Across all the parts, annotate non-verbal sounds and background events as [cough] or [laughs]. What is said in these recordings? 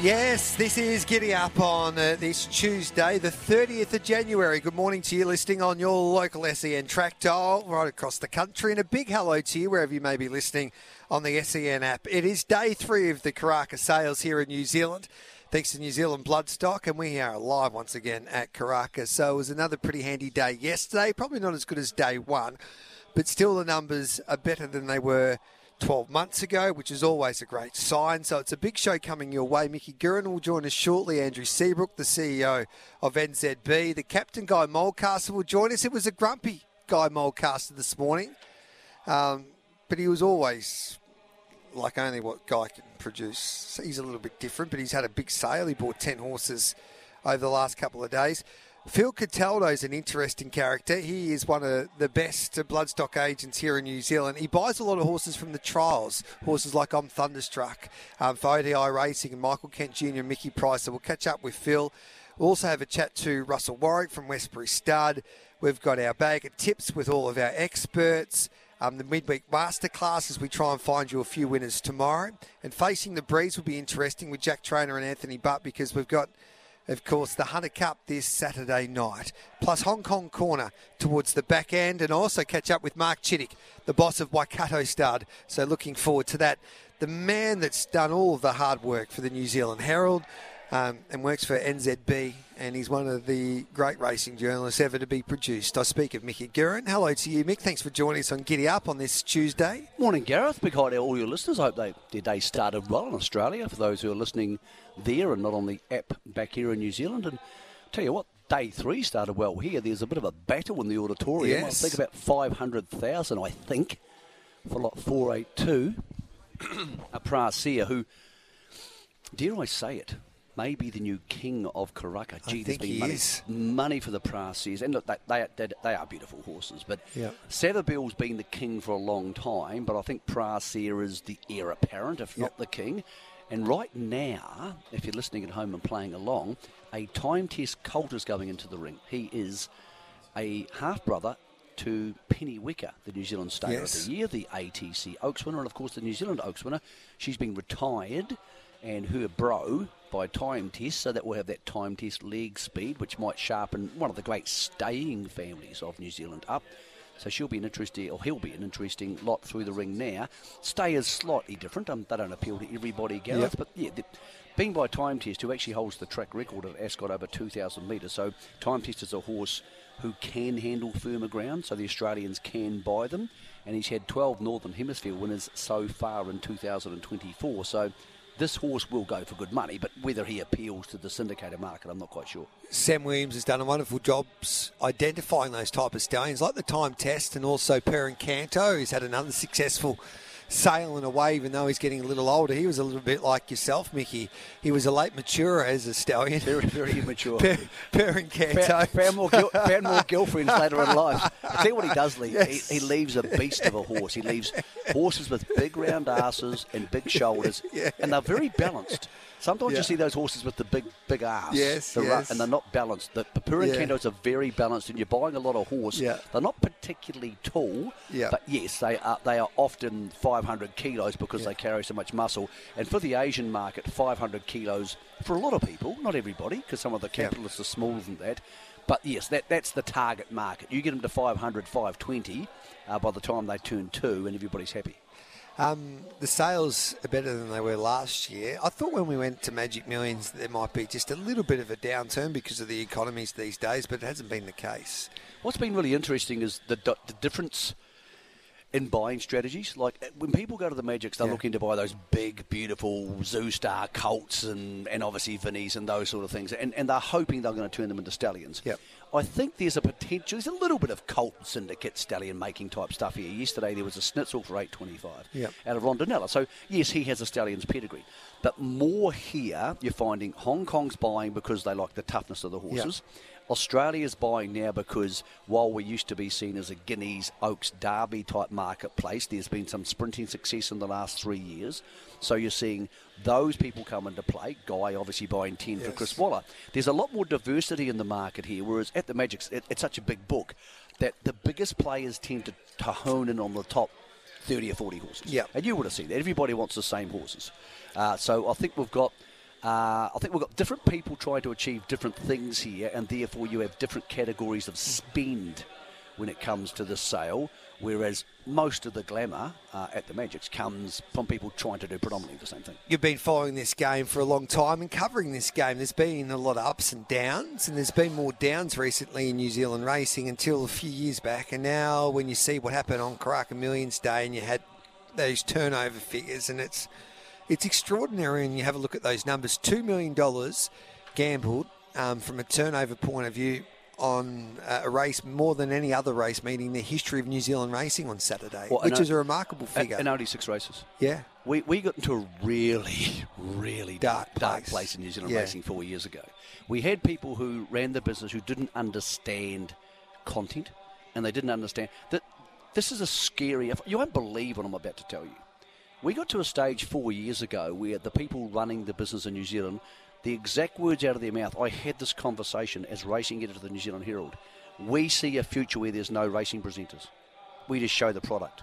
Yes, this is Giddy Up on uh, this Tuesday, the 30th of January. Good morning to you listening on your local SEN track dial right across the country. And a big hello to you wherever you may be listening on the SEN app. It is day three of the Karaka sales here in New Zealand. Thanks to New Zealand Bloodstock, and we are live once again at Karaka. So it was another pretty handy day yesterday. Probably not as good as day one, but still the numbers are better than they were 12 months ago, which is always a great sign. So it's a big show coming your way. Mickey Guerin will join us shortly. Andrew Seabrook, the CEO of NZB. The captain, Guy Mulcaster, will join us. It was a grumpy Guy Mulcaster this morning, um, but he was always like only what Guy can produce. He's a little bit different, but he's had a big sale. He bought 10 horses over the last couple of days. Phil Cataldo is an interesting character. He is one of the best bloodstock agents here in New Zealand. He buys a lot of horses from the trials, horses like I'm Thunderstruck um, for OTI Racing and Michael Kent Jr. and Mickey Price. So we'll catch up with Phil. We'll also have a chat to Russell Warwick from Westbury Stud. We've got our bag of tips with all of our experts. Um, the midweek masterclass as we try and find you a few winners tomorrow. And facing the breeze will be interesting with Jack Trainer and Anthony Butt because we've got of course, the Hunter Cup this Saturday night, plus Hong Kong Corner towards the back end, and also catch up with Mark Chittick, the boss of Waikato Stud. So, looking forward to that. The man that's done all of the hard work for the New Zealand Herald um, and works for NZB, and he's one of the great racing journalists ever to be produced. I speak of Mickey Guerin. Hello to you, Mick. Thanks for joining us on Giddy Up on this Tuesday. Morning, Gareth. Big hi to all your listeners. I hope they, their day started well in Australia for those who are listening there and not on the app back here in New Zealand. And tell you what, day three started well here. There's a bit of a battle in the auditorium. Yes. I think about 500,000, I think, for lot 482. [coughs] a Proisir who, dare I say it, may be the new king of Karaka. I think there's been he money, is. money for the Proisirs. And look, they, they, they, they are beautiful horses. But Yeah. Savabeel's been the king for a long time, but I think Proisir is the heir apparent, if not the king. And right now, if you're listening at home and playing along, a time test colt is going into the ring. He is a half brother to Pennyweka, the New Zealand Star Yes. of the Year, the ATC Oaks winner, and of course the New Zealand Oaks winner. She's been retired, and her bro by time test, so that we'll have that time test leg speed, which might sharpen one of the great staying families of New Zealand up. So she'll be an interesting, or he'll be an interesting lot through the ring now. Stay is slightly different. Um, they don't appeal to everybody, Gareth, Yep. but yeah, the, being by time test, who actually holds the track record at Ascot over 2,000 metres. So time test is a horse who can handle firmer ground, so the Australians can buy them. And he's had 12 Northern Hemisphere winners so far in 2024. So this horse will go for good money, but whether he appeals to the syndicated market, I'm not quite sure. Sam Williams has done a wonderful job identifying those type of stallions, like the time test, and also Per Canto, who's had another successful sail away, even though he's getting a little older. He was a little bit like yourself, Mickey. He was a late maturer as a stallion. Very, very immature. [laughs] Per Canto. Found, more, [laughs] found more girlfriends later in life. I tell you what he does leave. Yes. He, he leaves a beast of a horse. He leaves horses with big round asses and big shoulders, [laughs] Yeah. and they're very balanced. Sometimes Yeah. you see those horses with the big, big ass, Yes, the ru- yes. and they're not balanced. The, the Purin Yeah. Are very balanced, and you're buying a lot of horse. Yeah. They're not particularly tall, Yeah. but yes, they are. They are often 500 kilos because Yeah. they carry so much muscle. And for the Asian market, 500 kilos for a lot of people, not everybody, because some of the capitalists are smaller than that. But yes, that, that's the target market. You get them to 500, 520 uh, by the time they turn two, and everybody's happy. Um, the sales are better than they were last year. I thought when we went to Magic Millions there might be just a little bit of a downturn because of the economies these days, but it hasn't been the case. What's been really interesting is the, the difference in buying strategies. Like uh, when people go to the Magics, they're Yeah. looking to buy those big, beautiful Zoustar colts and, and obviously Vinnies and those sort of things, and, and they're hoping they're going to turn them into stallions. Yep. I think there's a potential. There's a little bit of colt syndicate stallion making type stuff here. Yesterday there was a Snitzel for eight twenty five Yep. out of Rondinella. So yes, he has a stallion's pedigree, but more here you're finding Hong Kong's buying because they like the toughness of the horses. Australia's buying now because while we used to be seen as a Guineas, Oaks, Derby type marketplace, there's been some sprinting success in the last three years. So you're seeing those people come into play. Guy obviously buying 10 for Chris Waller. There's a lot more diversity in the market here, whereas at the Magics, it, it's such a big book that the biggest players tend to, to hone in on the top 30 or 40 horses. Yeah. And you would have seen that. Everybody wants the same horses. Uh, so I think we've got Uh, I think we've got different people trying to achieve different things here, and therefore you have different categories of spend when it comes to the sale. Whereas most of the glamour uh, at the Magics comes from people trying to do predominantly the same thing. You've been following this game for a long time and covering this game. There's been a lot of ups and downs, and there's been more downs recently in New Zealand racing until a few years back. And now, when you see what happened on Karaka Millions Day, and you had those turnover figures, and it's it's extraordinary. And you have a look at those numbers: two million dollars gambled um, from a turnover point of view on uh, a race more than any other race meeting in the history of New Zealand racing on Saturday, Well, which is a remarkable figure. And, and only six races. yeah, We, we got into a really, really Dark dark, dark place. place in New Zealand Yeah. racing four years ago. We had people who ran the business who didn't understand content and they didn't understand that this is a scary. You won't believe what I'm about to tell you. We got to a stage four years ago where the people running the business in New Zealand, the exact words out of their mouth, I had this conversation as racing editor of the New Zealand Herald. We see a future where there's no racing presenters. We just show the product.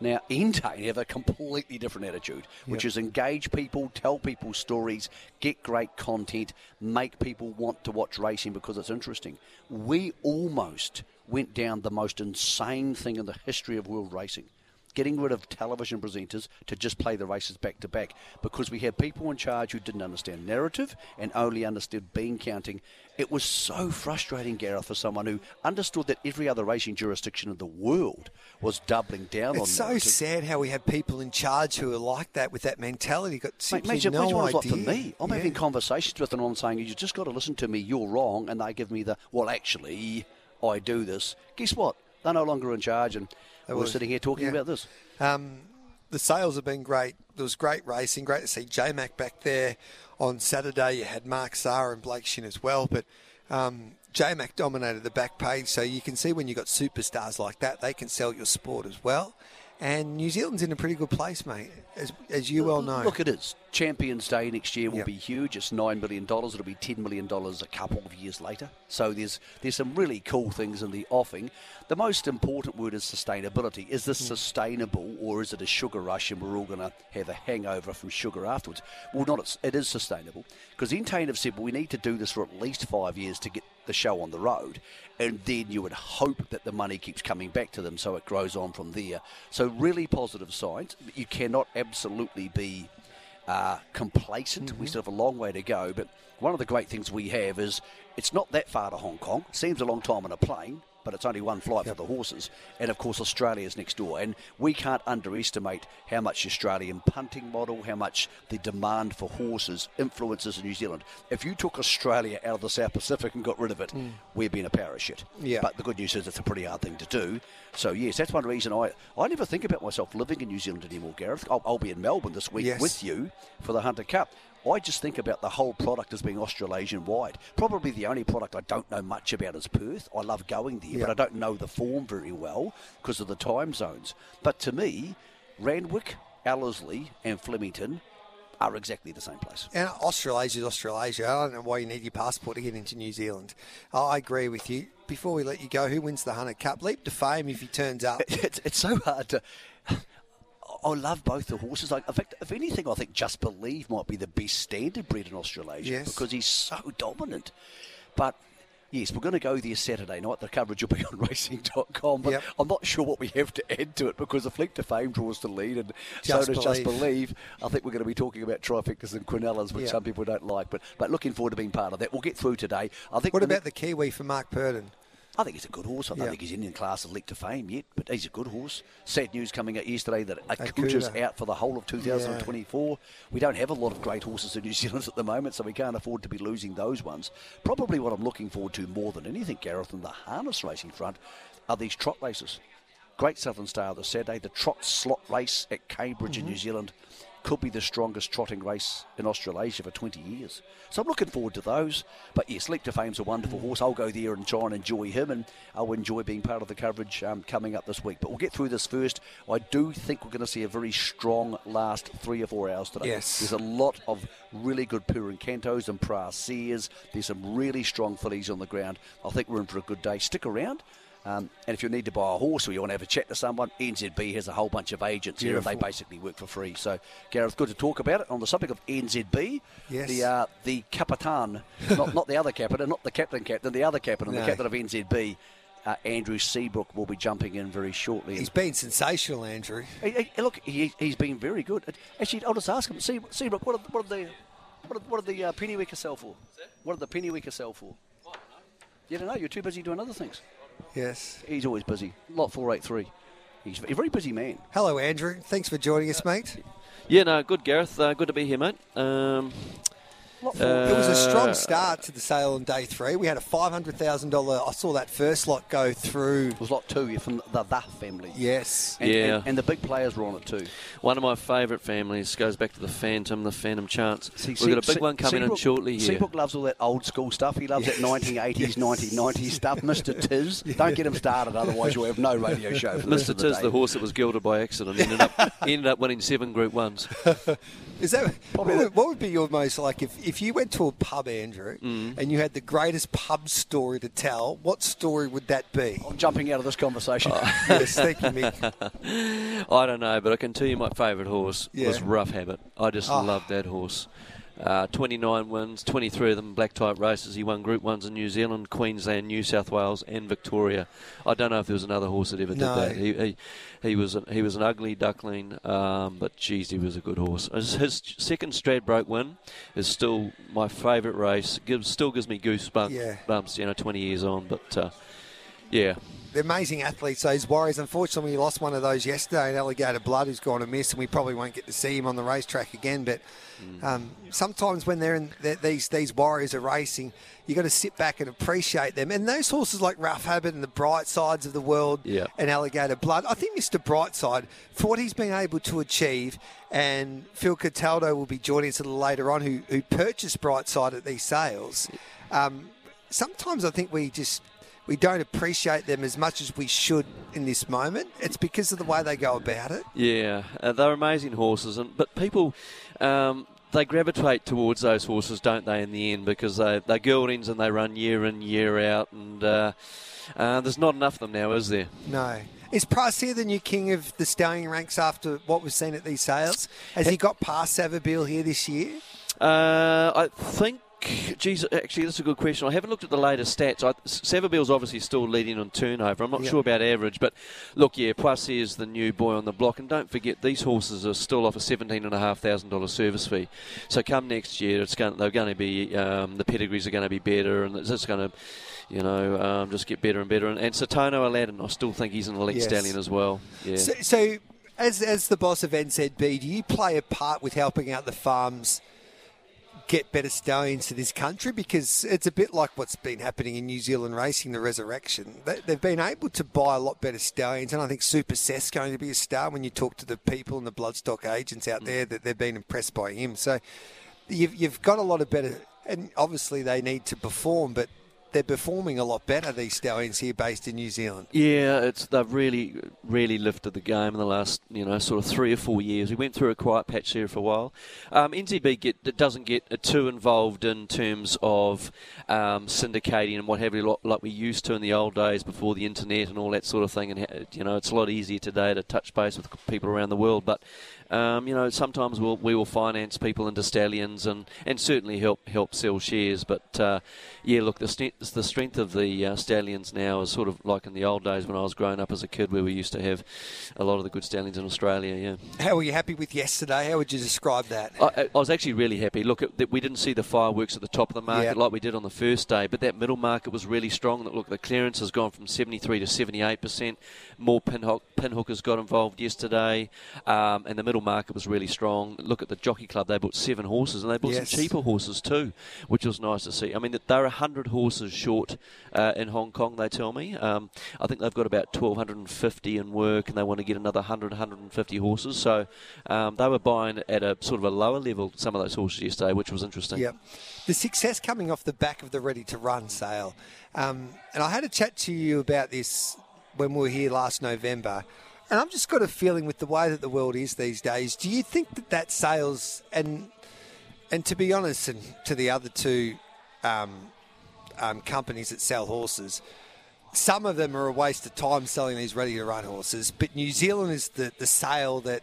Now, [laughs] Entain have a completely different attitude, which is engage people, tell people stories, get great content, make people want to watch racing because it's interesting. We almost went down the most insane thing in the history of world racing. Getting rid of television presenters to just play the races back to back because we had people in charge who didn't understand narrative and only understood bean counting. It was so frustrating, Gareth, for someone who understood that every other racing jurisdiction in the world was doubling down on it's so narrative. sad how we have people in charge who are like that with that mentality. Got Mate, imagine, no imagine it's like idea. for me. I'm Yeah. having conversations with them and I'm saying, you just got to listen to me, you're wrong. And they give me the, well, actually, I do this. Guess what? They're no longer in charge and we're was- sitting here talking yeah. about this. Um, the sales have been great. There was great racing. Great to see J Mac back there on Saturday. You had Mark Zahra and Blake Shinn as well, but. Um, J Mac dominated the back page, so you can see when you've got superstars like that, they can sell your sport as well. And New Zealand's in a pretty good place, mate, as, as you well know. Look, it is. Champions Day next year will Yep. be huge. It's $9 million. It'll be $10 million a couple of years later. So there's there's some really cool things in the offing. The most important word is sustainability. Is Mm. this sustainable or is it a sugar rush and we're all going to have a hangover from sugar afterwards? Well, not. It's, it is sustainable. Because Entain have said, well, we need to do this for at least five years to get the show on the road. And then you would hope that the money keeps coming back to them so it grows on from there. So really positive signs. You cannot absolutely be uh, complacent. We still have a long way to go. But one of the great things we have is it's not that far to Hong Kong. Seems a long time on a plane, but it's only one flight for the horses. And of course, Australia's next door. And we can't underestimate how much the Australian punting model, how much the demand for horses influences in New Zealand. If you took Australia out of the South Pacific and got rid of it, mm. we'd be in a shit. Yeah. But the good news is it's a pretty hard thing to do. So, yes, that's one reason I, I never think about myself living in New Zealand anymore, Gareth. I'll, I'll be in Melbourne this week Yes. with you for the Hunter Cup. I just think about the whole product as being Australasian wide. Probably the only product I don't know much about is Perth. I love going there, Yeah. but I don't know the form very well because of the time zones. But to me, Randwick, Ellerslie, and Flemington are exactly the same place. And Australasia's Australasia. I don't know why you need your passport to get into New Zealand. I agree with you. Before we let you go, who wins the Hunter Cup? Leap to fame if he turns up. [laughs] it's, it's so hard to. I love both the horses. Like, in fact, if anything, I think Just Believe might be the best standard bred in Australasia Yes. because he's so dominant. But yes, we're going to go there Saturday night. The coverage will be on [laughs] racing.com. But Yep. I'm not sure what we have to add to it because the Leap to Fame draws the lead and Just so does Just Believe. Believe, I think we're going to be talking about trifectas and quinellas, which Yep. some people don't like. But but looking forward to being part of that. We'll get through today. I think What ne- about the Kiwi for Mark Purdon? I think he's a good horse. I don't Yeah. think he's in the class of Leap to Fame yet, but he's a good horse. Sad news coming out yesterday that. Akuta's out for the whole of 2024. We don't have a lot of great horses in New [laughs] Zealand at the moment, so we can't afford to be losing those ones. Probably what I'm looking forward to more than anything, Gareth, in the harness racing front are these trot races. Great Southern Star this Saturday, the trot slot race at Cambridge in mm-hmm. New Zealand. Could be the strongest trotting race in Australasia for 20 years. So I'm looking forward to those. But yes, Leap to Fame's a wonderful horse. I'll go there and try and enjoy him, and I'll enjoy being part of the coverage um, coming up this week. But we'll get through this first. I do think we're going to see a very strong last three or four hours today. Yes. There's a lot of really good Per Incantos and Proisirs. There's some really strong fillies on the ground. I think we're in for a good day. Stick around. Um, and if you need to buy a horse or you want to have a chat to someone, NZB has a whole bunch of agents here and they basically work for free. So, Gareth, good to talk about it. On the subject of NZB, Yes. the uh, the Capitan, not, not the other captain, not the captain captain, the other captain, No. the captain of NZB, uh, Andrew Seabrook, will be jumping in very shortly. He's been sensational, Andrew. Hey, hey, look, he, he's been very good. Actually, I'll just ask him. See, Seabrook, what did, what did the what did, what did the uh, Pennyweka sell for? What did the Pennyweka sell for? You don't know. You're too busy doing other things. Yes. He's always busy. Lot four eight three. He's a very busy man. Hello, Andrew. Thanks for joining us, mate. Yeah, no, good, Gareth. Uh, good to be here, mate. Um, Uh, It was a strong start to the sale on day three. We had a five hundred thousand dollar. I saw that first lot go through. it was lot two. From the the family. Yes. And, Yeah. and, and the big players were on it too. one of my favourite families goes back to the Phantom, the Phantom Chance. See, We've Se- got a big Se- one coming in shortly here. Seabrook loves all that old school stuff. He loves that 1980s, 1990s stuff. [laughs] Mr. Tiz. Don't get him started, otherwise you'll have no radio show for the rest Mr. of the Tiz, the horse that was gilded by accident, ended up [laughs] ended up winning seven Group Ones. [laughs] Is that what would, what would be your most like if, if you went to a pub, Andrew, Mm. and you had the greatest pub story to tell? What story would that be? I'm jumping out of this conversation. yes, thank you, Mick. [laughs] I don't know, but I can tell you my favourite horse was Rough Habit. I just Oh. loved that horse. Uh, 29 wins, 23 of them black type races. He won Group Ones in New Zealand, Queensland, New South Wales, and Victoria. I don't know if there was another horse that ever No. did that. He, he, he was a, he was an ugly duckling, um, but geez, he was a good horse. His, his second Stradbroke win is still my favourite race. Gives still gives me goosebumps. Yeah. Bumps, you know, 20 years on, but uh, yeah. They're amazing athletes, those Warriors. Unfortunately, we lost one of those yesterday in Alligator Blood who's gone amiss, and we probably won't get to see him on the racetrack again. But um, sometimes when they're in th these these Warriors are racing, you got to sit back and appreciate them. And those horses like Rough Habit and the Bright Sides of the world Yeah. and Alligator Blood, I think Mr. Brightside, for what he's been able to achieve, and Phil Cataldo will be joining us a little later on, who, who purchased Brightside at these sales. Um, sometimes I think we just we don't appreciate them as much as we should in this moment. It's because of the way they go about it. Yeah, uh, they're amazing horses, and but people um, they gravitate towards those horses, don't they? In the end, because they they're geldings and they run year in year out, and uh, uh, there's not enough of them now, is there? No. Is Price here the new king of the stallion ranks after what we've seen at these sales? Has he got past Savabeel here this year? Uh, I think. Geez, actually, that's a good question. I haven't looked at the latest stats. I, Savabeel's obviously still leading on turnover. I'm not Yeah. sure about average, but look, yeah, Proisir is the new boy on the block, and don't forget these horses are still off a seventeen and a half thousand dollar service fee. So come next year, it's going they're going to be um, the pedigrees are going to be better, and it's just going to, you know, um, just get better and better. And, and Satono Aladdin, I still think he's an elite Yes. stallion as well. Yeah. So, so as, as the boss of NZB, do you play a part with helping out the farms get better stallions to this country? Because it's a bit like what's been happening in New Zealand racing, the resurrection. They, they've been able to buy a lot better stallions, and I think Super Seth's going to be a star when you talk to the people and the bloodstock agents out mm. there that they've been impressed by him. So you've, you've got a lot of better, and obviously they need to perform, but they're performing a lot better, these stallions here based in New Zealand. Yeah, it's they've really, really lifted the game in the last, you know, sort of three or four years. We went through a quiet patch here for a while. Um, NZB get, doesn't get too involved in terms of um, syndicating and what have you, like, like we used to in the old days before the internet and all that sort of thing. And you know, it's a lot easier today to touch base with people around the world, but. Um, you know, sometimes we'll, we will finance people into stallions and, and certainly help help sell shares. But uh, yeah, look, the strength, the strength of the uh, stallions now is sort of like in the old days when I was growing up as a kid, where we used to have a lot of the good stallions in Australia. Yeah, How were you happy with yesterday? How would you describe that? I, I was actually really happy. Look, at, that we didn't see the fireworks at the top of the market Yeah. like we did on the first day, but that middle market was really strong. Look, the clearance has gone from 73 to 78 percent. More pinhook, pinhookers got involved yesterday, um, and the middle market was really strong. Look at the Jockey Club; they bought seven horses, and they bought Yes. some cheaper horses too, which was nice to see. I mean, they're hundred horses short uh, in Hong Kong. They tell me. Um, I think they've got about 1,250 in work, and they want to get another 100, 150 horses. So um, they were buying at a sort of a lower level some of those horses yesterday, which was interesting. Yep. The success coming off the back of the Ready to Run sale. Um, and I had a chat to you about this when we were here last November. And I've just got a feeling with the way that the world is these days. Do you think that that sales and and to be honest, and to the other two um, um, companies that sell horses, some of them are a waste of time selling these ready to run horses, but New Zealand is the, the sale that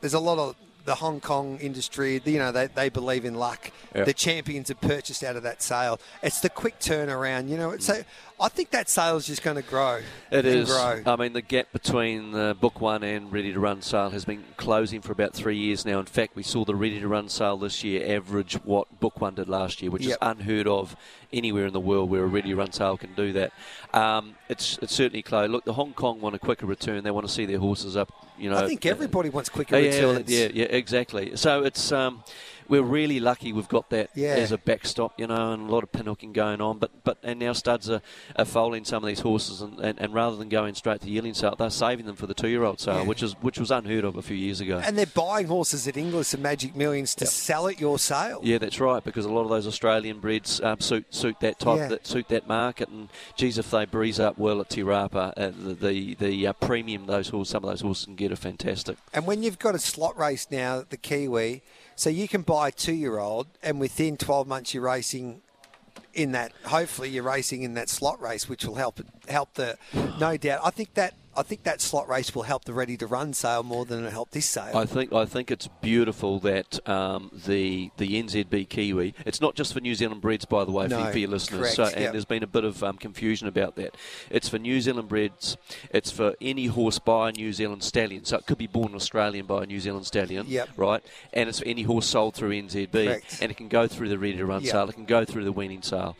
there's a lot of the Hong Kong industry, you know, they, they believe in luck. Yep. The champions are purchased out of that sale. It's the quick turnaround, you know. it's So I think that sale is just going to grow. It is. Grow. I mean, the gap between the Book One and Ready to Run sale has been closing for about three years now. In fact, we saw the Ready to Run sale this year average what Book One did last year, which Yep. is unheard of anywhere in the world where a Ready to Run sale can do that. Um, it's it's certainly close. Look, the Hong Kong want a quicker return. They want to see their horses up. You know, I think everybody wants quicker yeah, returns. Yeah, yeah, exactly. So it's um, we're really lucky we've got that Yeah. as a backstop, you know, and a lot of pinhooking going on. But but and now studs are, are foaling some of these horses, and, and, and rather than going straight to yearling sale, they're saving them for the two-year-old sale, Yeah. which is which was unheard of a few years ago. And they're buying horses at Inglis and Magic Millions to Yep. sell at your sale. Yeah, that's right. Because a lot of those Australian breds um, suit suit that type, Yeah. that suit that market. And geez, if they breeze up well at Tirapa, uh, the the, the uh, premium those horses, some of those horses can get are fantastic. And when you've got a slot race now, the Kiwi, so you can buy a two-year-old, and within 12 months you're racing in that. Hopefully, you're racing in that slot race, which will help help the. No doubt, I think that I think that slot race will help the ready to run sale more than it helped this sale. I think I think it's beautiful that um, the the NZB Kiwi. It's not just for New Zealand breeds, by the way, No, for, for your listeners. correct, So, and yep. there's been a bit of um, confusion about that. It's for New Zealand breds. It's for any horse by a New Zealand stallion. So it could be born Australian by a New Zealand stallion, Yep. right? And it's for any horse sold through NZB, Correct. and it can go through the ready to run Yep. sale. It can go through the weaning sale.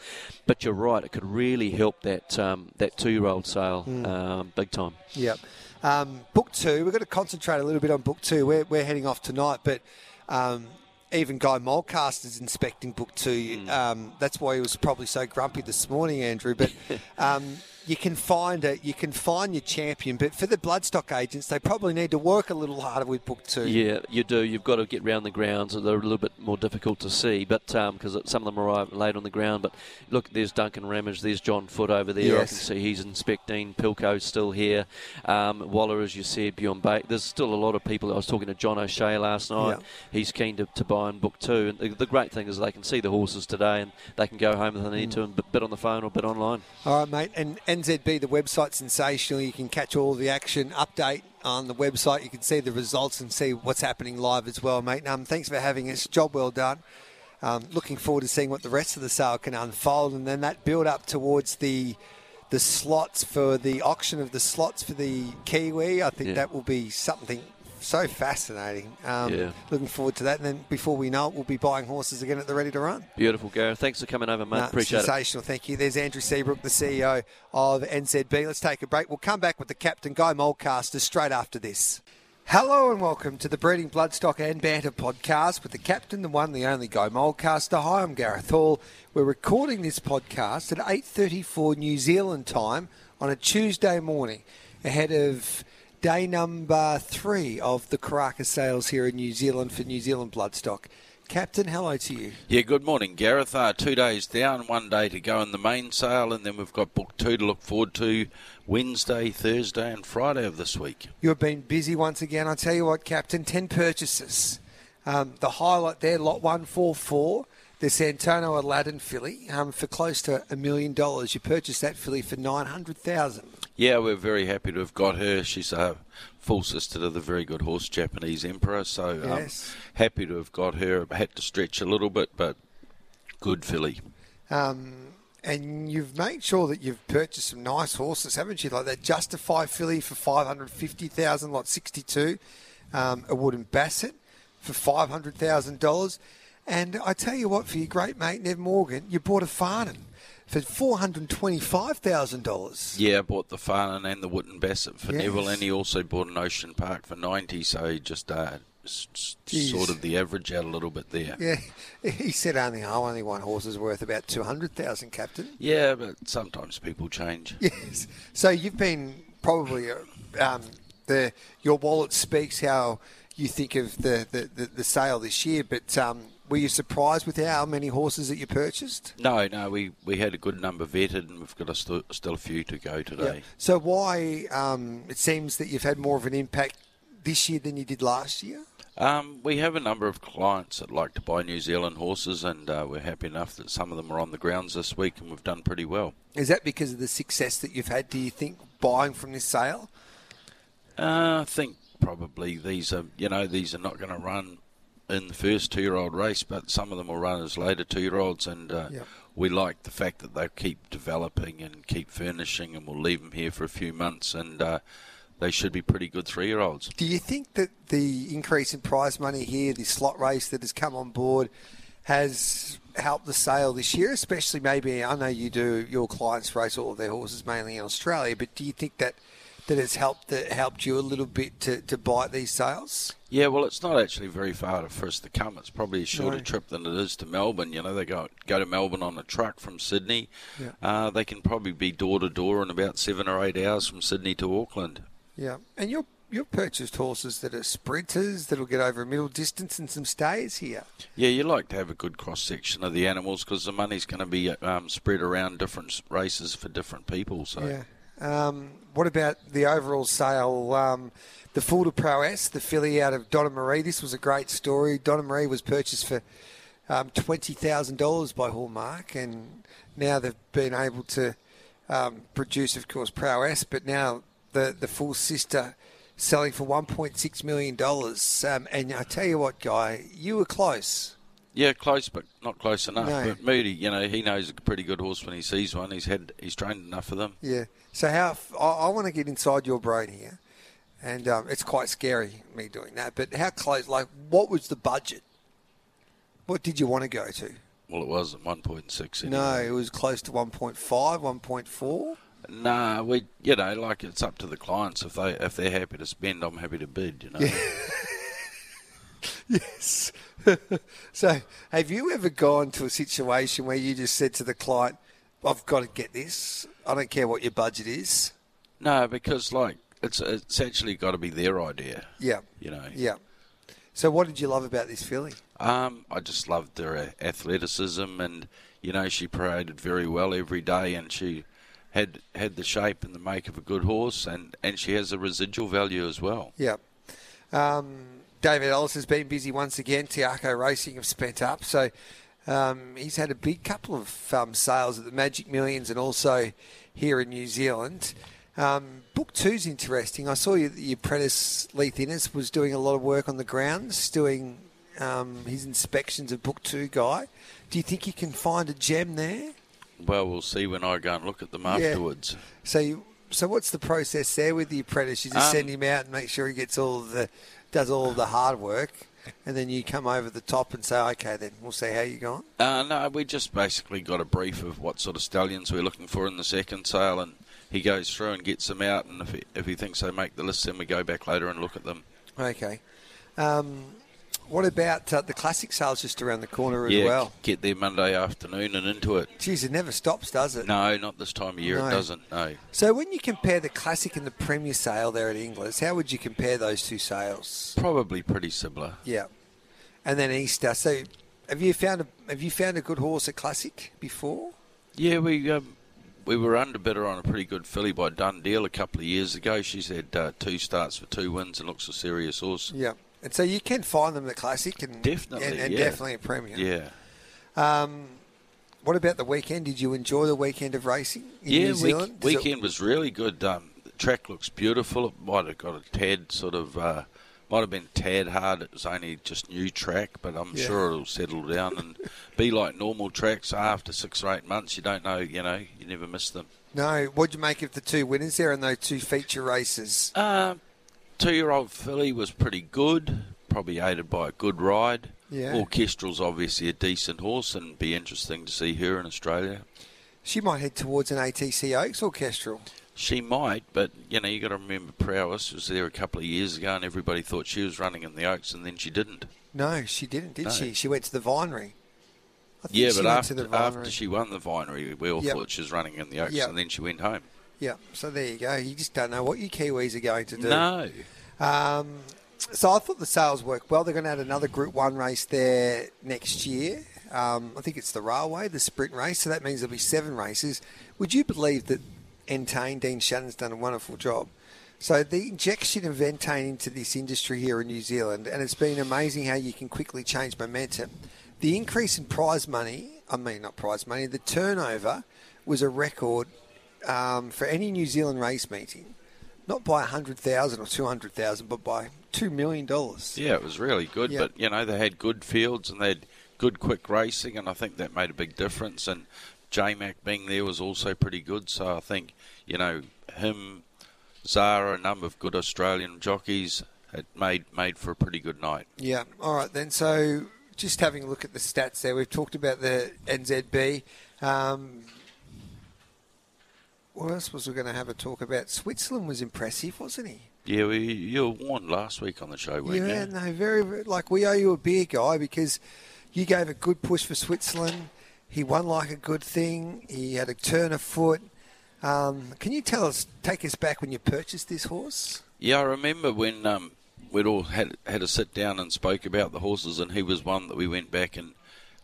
But you're right. It could really help that um, that two year old sale Hmm. um, big time. Yep. Um, book two, we're going to concentrate a little bit on book two. We're, we're heading off tonight, but um, even Guy Mulcaster's inspecting book two. Um, that's why he was probably so grumpy this morning, Andrew. But [laughs] um, you can find it. You can find your champion. But for the bloodstock agents, they probably need to work a little harder with book two. Yeah, you do. You've got to get round the grounds. They're a little bit more difficult to see, but because some of them arrive late on the ground. But look, there's Duncan Ramage, there's John Foote over there. Yes. I can see he's inspecting. Pilco's still here. Um, Waller, as you said, Bjorn Bate. There's still a lot of people. I was talking to John O'Shea last night. Yeah. He's keen to, to buy in book two. And the, the great thing is they can see the horses today and they can go home if they Mm. need to and bit, bit on the phone or bit online. All right, mate. And And NZB, the website's sensational. You can catch all the action, update on the website. You can see the results and see what's happening live as well, mate. Um, thanks for having us. Job well done. Um, looking forward to seeing what the rest of the sale can unfold, and then that build up towards the the slots for the auction of the slots for the Kiwi. I think Yeah. that will be something so fascinating. Um, Yeah. Looking forward to that, and then before we know it, we'll be buying horses again at the ready to run. Beautiful, Gareth. Thanks for coming over, mate. No, Appreciate it. sensational, thank you. There's Andrew Seabrook, the CEO of NZB. Let's take a break. We'll come back with the captain, Guy Mulcaster, straight after this. Hello and welcome to the Breeding Bloodstock and Banter podcast with the captain, the one, the only Guy Mulcaster. Hi, I'm Gareth Hall. We're recording this podcast at 8.34 New Zealand time on a Tuesday morning ahead of day number three of the Karaka sales here in New Zealand for New Zealand Bloodstock. Captain, hello to you. Yeah, good morning, Gareth. Uh, two days down, one day to go in the main sale, and then we've got book two to look forward to Wednesday, Thursday, and Friday of this week. You've been busy once again. I tell you what, Captain, 10 purchases. Um, the highlight there, lot 144, the Satono Aladdin filly, um, for close to a million dollars. You purchased that filly for 900000 Yeah, we're very happy to have got her. She's a full sister to the very good horse Japanese Emperor, so um, Yes. happy to have got her. Had to stretch a little bit, but good filly. Um, and you've made sure that you've purchased some nice horses, haven't you? Like that Justify filly for 550000 lot 62, um, a Wootton Bassett for $500,000. And I tell you what, for your great mate, Nev Morgan, you bought a Farnan for $425,000. Yeah, I bought the Farnan and the Wootton Bassett for Yes. Neville, and he also bought an Ocean Park for 90, so he just uh, Jeez. sorted the average out a little bit there. Yeah, [laughs] he said only oh, only one horse is worth about two hundred thousand, Captain. Yeah, but sometimes people change. [laughs] Yes. So you've been probably uh, um, the your wallet speaks how you think of the, the, the, the sale this year, but um, were you surprised with how many horses that you purchased? No, no, we, we had a good number vetted, and we've got a st- still a few to go today. So why um, it seems that you've had more of an impact this year than you did last year? Um, we have a number of clients that like to buy New Zealand horses, and uh, we're happy enough that some of them are on the grounds this week, and we've done pretty well. Is that because of the success that you've had? Do you think buying from this sale? Uh, I think probably these are, you know, these are not going to run in the first two-year-old race, but some of them will run as later two-year-olds, and uh, Yep. we like the fact that they keep developing and keep furnishing, and we'll leave them here for a few months, and uh, they should be pretty good three-year-olds. Do you think that the increase in prize money here, the slot race that has come on board, has helped the sale this year? Especially maybe, I know you do, your clients race all of their horses mainly in Australia, but do you think that that has helped that helped you a little bit to, to bite these sales? Yeah, well, it's not actually very far for us to come. It's probably a shorter No. trip than it is to Melbourne. You know, they go go to Melbourne on a truck from Sydney. Yeah. Uh, they can probably be door to door in about seven or eight hours from Sydney to Auckland. Yeah, and you're you've purchased horses that are sprinters that'll get over a middle distance and some stays here. Yeah, you like to have a good cross section of the animals because the money's going to be um, spread around different races for different people. So Yeah. Um, what about the overall sale? Um, the Full to Prowess, the filly out of Donna Marie. This was a great story. Donna Marie was purchased for um, twenty thousand dollars by Hallmark, and now they've been able to um, produce, of course, Prowess, but now the the full sister selling for one point six million dollars. Um, and I tell you what, guy, you were close. yeah, close but not close enough. No. But Moody, you know, he knows a pretty good horse when he sees one. He's had he's trained enough of them. Yeah. So how I, I want to get inside your brain here, and um, it's quite scary me doing that. But how close? Like, what was the budget? What did you want to go to? Well, it was at one point six. No, it was close to 1.5, 1.4. Nah, we you know like it's up to the clients if they if they're happy to spend, I'm happy to bid. You know. [laughs] Yes. [laughs] so, have you ever gone to a situation where you just said to the client, "I've got to get this. I don't care what your budget is." No, because like it's it's actually got to be their idea. Yeah. You know. Yeah. So, what did you love about this filly? Um, I just loved her athleticism, and you know she paraded very well every day, and she had had the shape and the make of a good horse, and and she has a residual value as well. Yeah. Um, David Ellis has been busy once again. Te Akau Racing have spent up. So um, he's had a big couple of um, sales at the Magic Millions and also here in New Zealand. Um, book two's interesting. I saw you, your apprentice Leith Innes was doing a lot of work on the grounds, doing um, his inspections of book two guy. Do you think you can find a gem there? Well, we'll see when I go and look at them Yeah. afterwards. So, you, so what's the process there with the apprentice? You just Um, send him out and make sure he gets all the, does all the hard work, and then you come over the top and say, okay, then we'll see how you going. Uh, no, we just basically got a brief of what sort of stallions we're looking for in the second sale, and he goes through and gets them out, and if he, if he thinks they make the list, then we go back later and look at them. Okay. Um, what about uh, the classic sales just around the corner as yeah, well? get there Monday afternoon and into it. Geez, it never stops, does it? No, not this time of year. No. It doesn't. No. So when you compare the classic and the premier sale there at Inglis, how would you compare those two sales? Probably pretty similar. Yeah. And then Easter. So have you found a have you found a good horse at classic before? Yeah, we um, we were underbidder on a pretty good filly by Dundeel a couple of years ago. She's had uh, two starts for two wins and looks a serious horse. Yeah. And so you can find them in the classic and Definitely, and, and yeah. definitely at premier. Yeah. Um, what about the weekend? Did you enjoy the weekend of racing in yeah, New week- Zealand? Does it- weekend was really good. Um, the track looks beautiful. It might have got a tad sort of, uh, might have been tad hard. It was only just new track, but I'm Yeah. sure it'll settle down and be like normal tracks. After six or eight months, you don't know, you know, you never miss them. no. What'd you make of the two winners there in those two feature races? Uh, two-year-old filly was pretty good, probably aided by a good ride. Yeah. Orchestral's obviously a decent horse, and be interesting to see her in Australia. She might head towards an ATC Oaks orchestral. She might, but you know you got to remember Prowess was there a couple of years ago, and everybody thought she was running in the Oaks, and then she didn't. No, she didn't, did No. she? She went to the Vinery. I think Yeah, she but after, the after she won the Vinery, we all Yep. thought she was running in the Oaks, Yep. and then she went home. Yeah, so there you go. You just don't know what you Kiwis are going to do. No, Um, so I thought the sales worked well. They're going to add another Group One race there next year. Um, I think it's the railway, the sprint race. So that means there'll be seven races. Would you believe that Entain Dean Shannon's done a wonderful job? So the injection of Entain into this industry here in New Zealand, and it's been amazing how you can quickly change momentum. The increase in prize money, I mean not prize money, the turnover was a record um, for any New Zealand race meeting, not by hundred thousand or two hundred thousand, but by two million dollars. Yeah, it was really good. Yeah. But you know, they had good fields and they had good quick racing, and I think that made a big difference. And J Mac being there was also pretty good. So I think you know him, Zahra, a number of good Australian jockeys. It made made for a pretty good night. Yeah. All right then. So just having a look at the stats there, we've talked about the NZB. Um, what else was we going to have a talk about? Switzerland was impressive, wasn't he? Yeah, we, you were warned last week on the show, weren't Yeah, you? no, very, very like we owe you a beer, guy, because you gave a good push for Switzerland. He won like a good thing. He had a turn of foot. Um, can you tell us, take us back when you purchased this horse? Yeah, I remember when um, we'd all had had a sit down and spoke about the horses, and he was one that we went back and,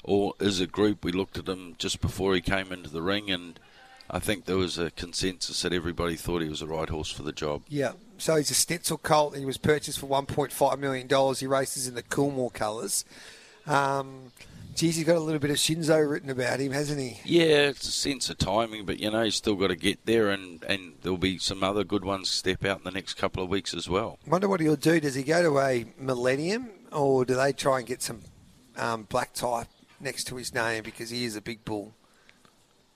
all as a group, we looked at him just before he came into the ring, and I think there was a consensus that everybody thought he was the right horse for the job. Yeah. So he's a Snitzel colt. He was purchased for $1.5 million. He races in the Coolmore colours. Um, geez, he's got a little bit of Shinzo written about him, hasn't he? Yeah, it's a sense of timing, but you know, he's still got to get there, and, and there'll be some other good ones step out in the next couple of weeks as well. Wonder what he'll do. Does he go to a Millennium, or do they try and get some um, black type next to his name because he is a big bull?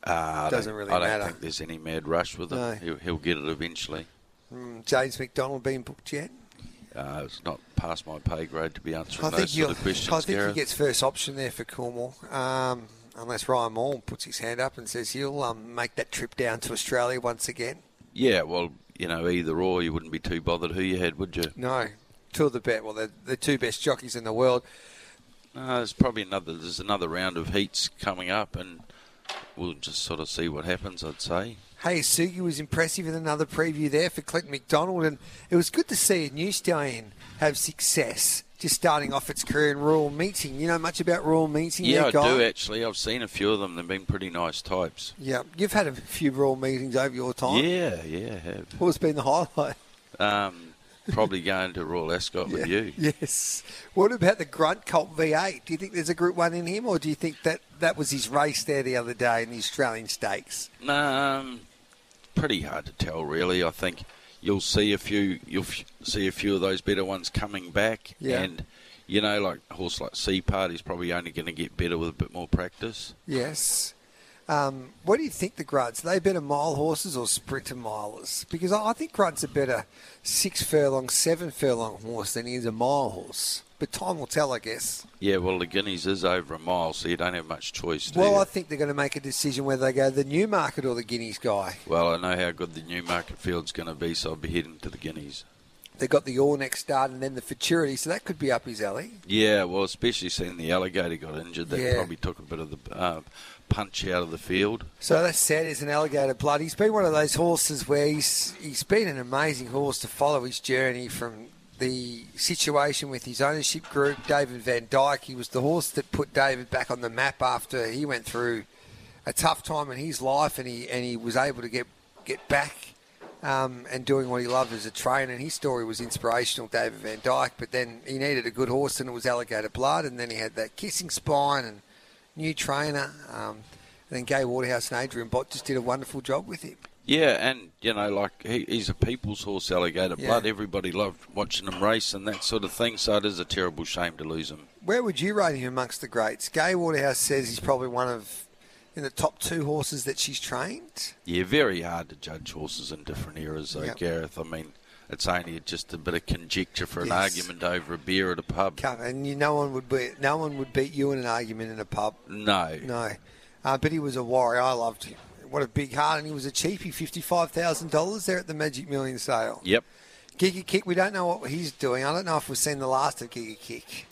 Uh, I Doesn't don't- really I don't matter. think there's any mad rush with it. No. He'll, he'll get it eventually. Mm, James McDonald been booked yet? Uh, it's not past my pay grade to be answering I those think, sort of questions, I think he gets first option there for Coolmore. Um, unless Ryan Moore puts his hand up and says he'll um, make that trip down to Australia once again. Yeah, well, you know, either or, you wouldn't be too bothered who you had, would you? No, two of the best. Well, they're the two best jockeys in the world. Uh, there's probably another. There's another round of heats coming up, and we'll just sort of see what happens. I'd say. Hey, Sugi was impressive in another preview there for Clint McDonald, and it was good to see a new stallion have success. Just starting off its career in Royal Meeting. You know much about Royal Meeting? Yeah, I Guy? do actually. I've seen a few of them. They've been pretty nice types. Yeah, you've had a few Royal Meetings over your time. Yeah, yeah, I have. What's been the highlight? Um, probably going to Royal Ascot with you. Yes. What about the Grunt Colt V8? Do you think there's a Group One in him, or do you think that that was his race there the other day in the Australian Stakes? Um, pretty hard to tell, really. I think you'll see a few. You'll f- see a few of those better ones coming back, Yeah. and you know, like a horse like Sea Part, he's probably only going to get better with a bit more practice. Yes. Um, what do you think the Grunts? Are they better mile horses or sprinter milers? Because I think Grunt's are better six furlong, seven furlong horse than he is a mile horse. But time will tell, I guess. Yeah, well, the Guineas is over a mile, so you don't have much choice. Well, you? I think they're going to make a decision whether they go the Newmarket or the Guineas guy. well, I know how good the Newmarket field's going to be, so I'll be heading to the Guineas. They've got the All Next start and then the Futurity, so that could be up his alley. Yeah, well, especially seeing the alligator got injured, that Yeah. probably took a bit of the uh, punch out of the field. So that's sad. He's an alligator blood. He's been one of those horses where he's he's been an amazing horse to follow his journey from the situation with his ownership group, David Vandyke. He was the horse that put David back on the map after he went through a tough time in his life, and he and he was able to get get back um, and doing what he loved as a trainer. And his story was inspirational, David Vandyke. But then he needed a good horse, and it was Alligator Blood. And then he had that kissing spine and new trainer. Um, and then Gay Waterhouse and Adrian Bott just did a wonderful job with him. Yeah, and you know, like he, he's a people's horse, alligator Yeah. blood. Everybody loved watching him race and that sort of thing. So it is a terrible shame to lose him. Where would you rate him amongst the greats? Gay Waterhouse says he's probably one of in the top two horses that she's trained. Yeah, very hard to judge horses in different eras, though, Yep. Gareth. I mean, it's only just a bit of conjecture for an Yes. argument over a beer at a pub. Come- And you, no one would be no one would beat you in an argument in a pub. No. No, uh, but he was a warrior. I loved him. What a big heart, and he was a cheapie, fifty-five thousand dollars there at the Magic Million sale. Yep. Giga Kick, we don't know what he's doing. I don't know if we've seen the last of Giga Kick.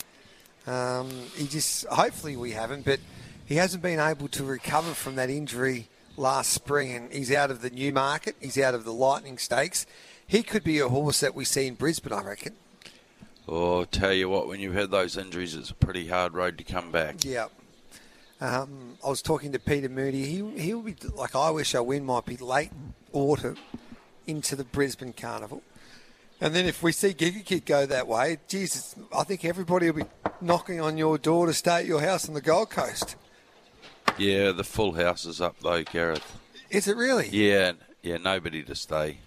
Um, he just, hopefully we haven't, but he hasn't been able to recover from that injury last spring, and he's out of the new market. He's out of the Lightning Stakes. He could be a horse that we see in Brisbane, I reckon. Oh, tell you what, when you've had those injuries, it's a pretty hard road to come back. Yeah. Um, I was talking to Peter Moody. He he'll be like I wish I win might be late autumn into the Brisbane Carnival. And then if we see Giga Kick go that way, Jesus, I think everybody will be knocking on your door to stay at your house on the Gold Coast. Yeah, the full house is up though, Gareth. Is it really? Yeah, yeah, nobody to stay.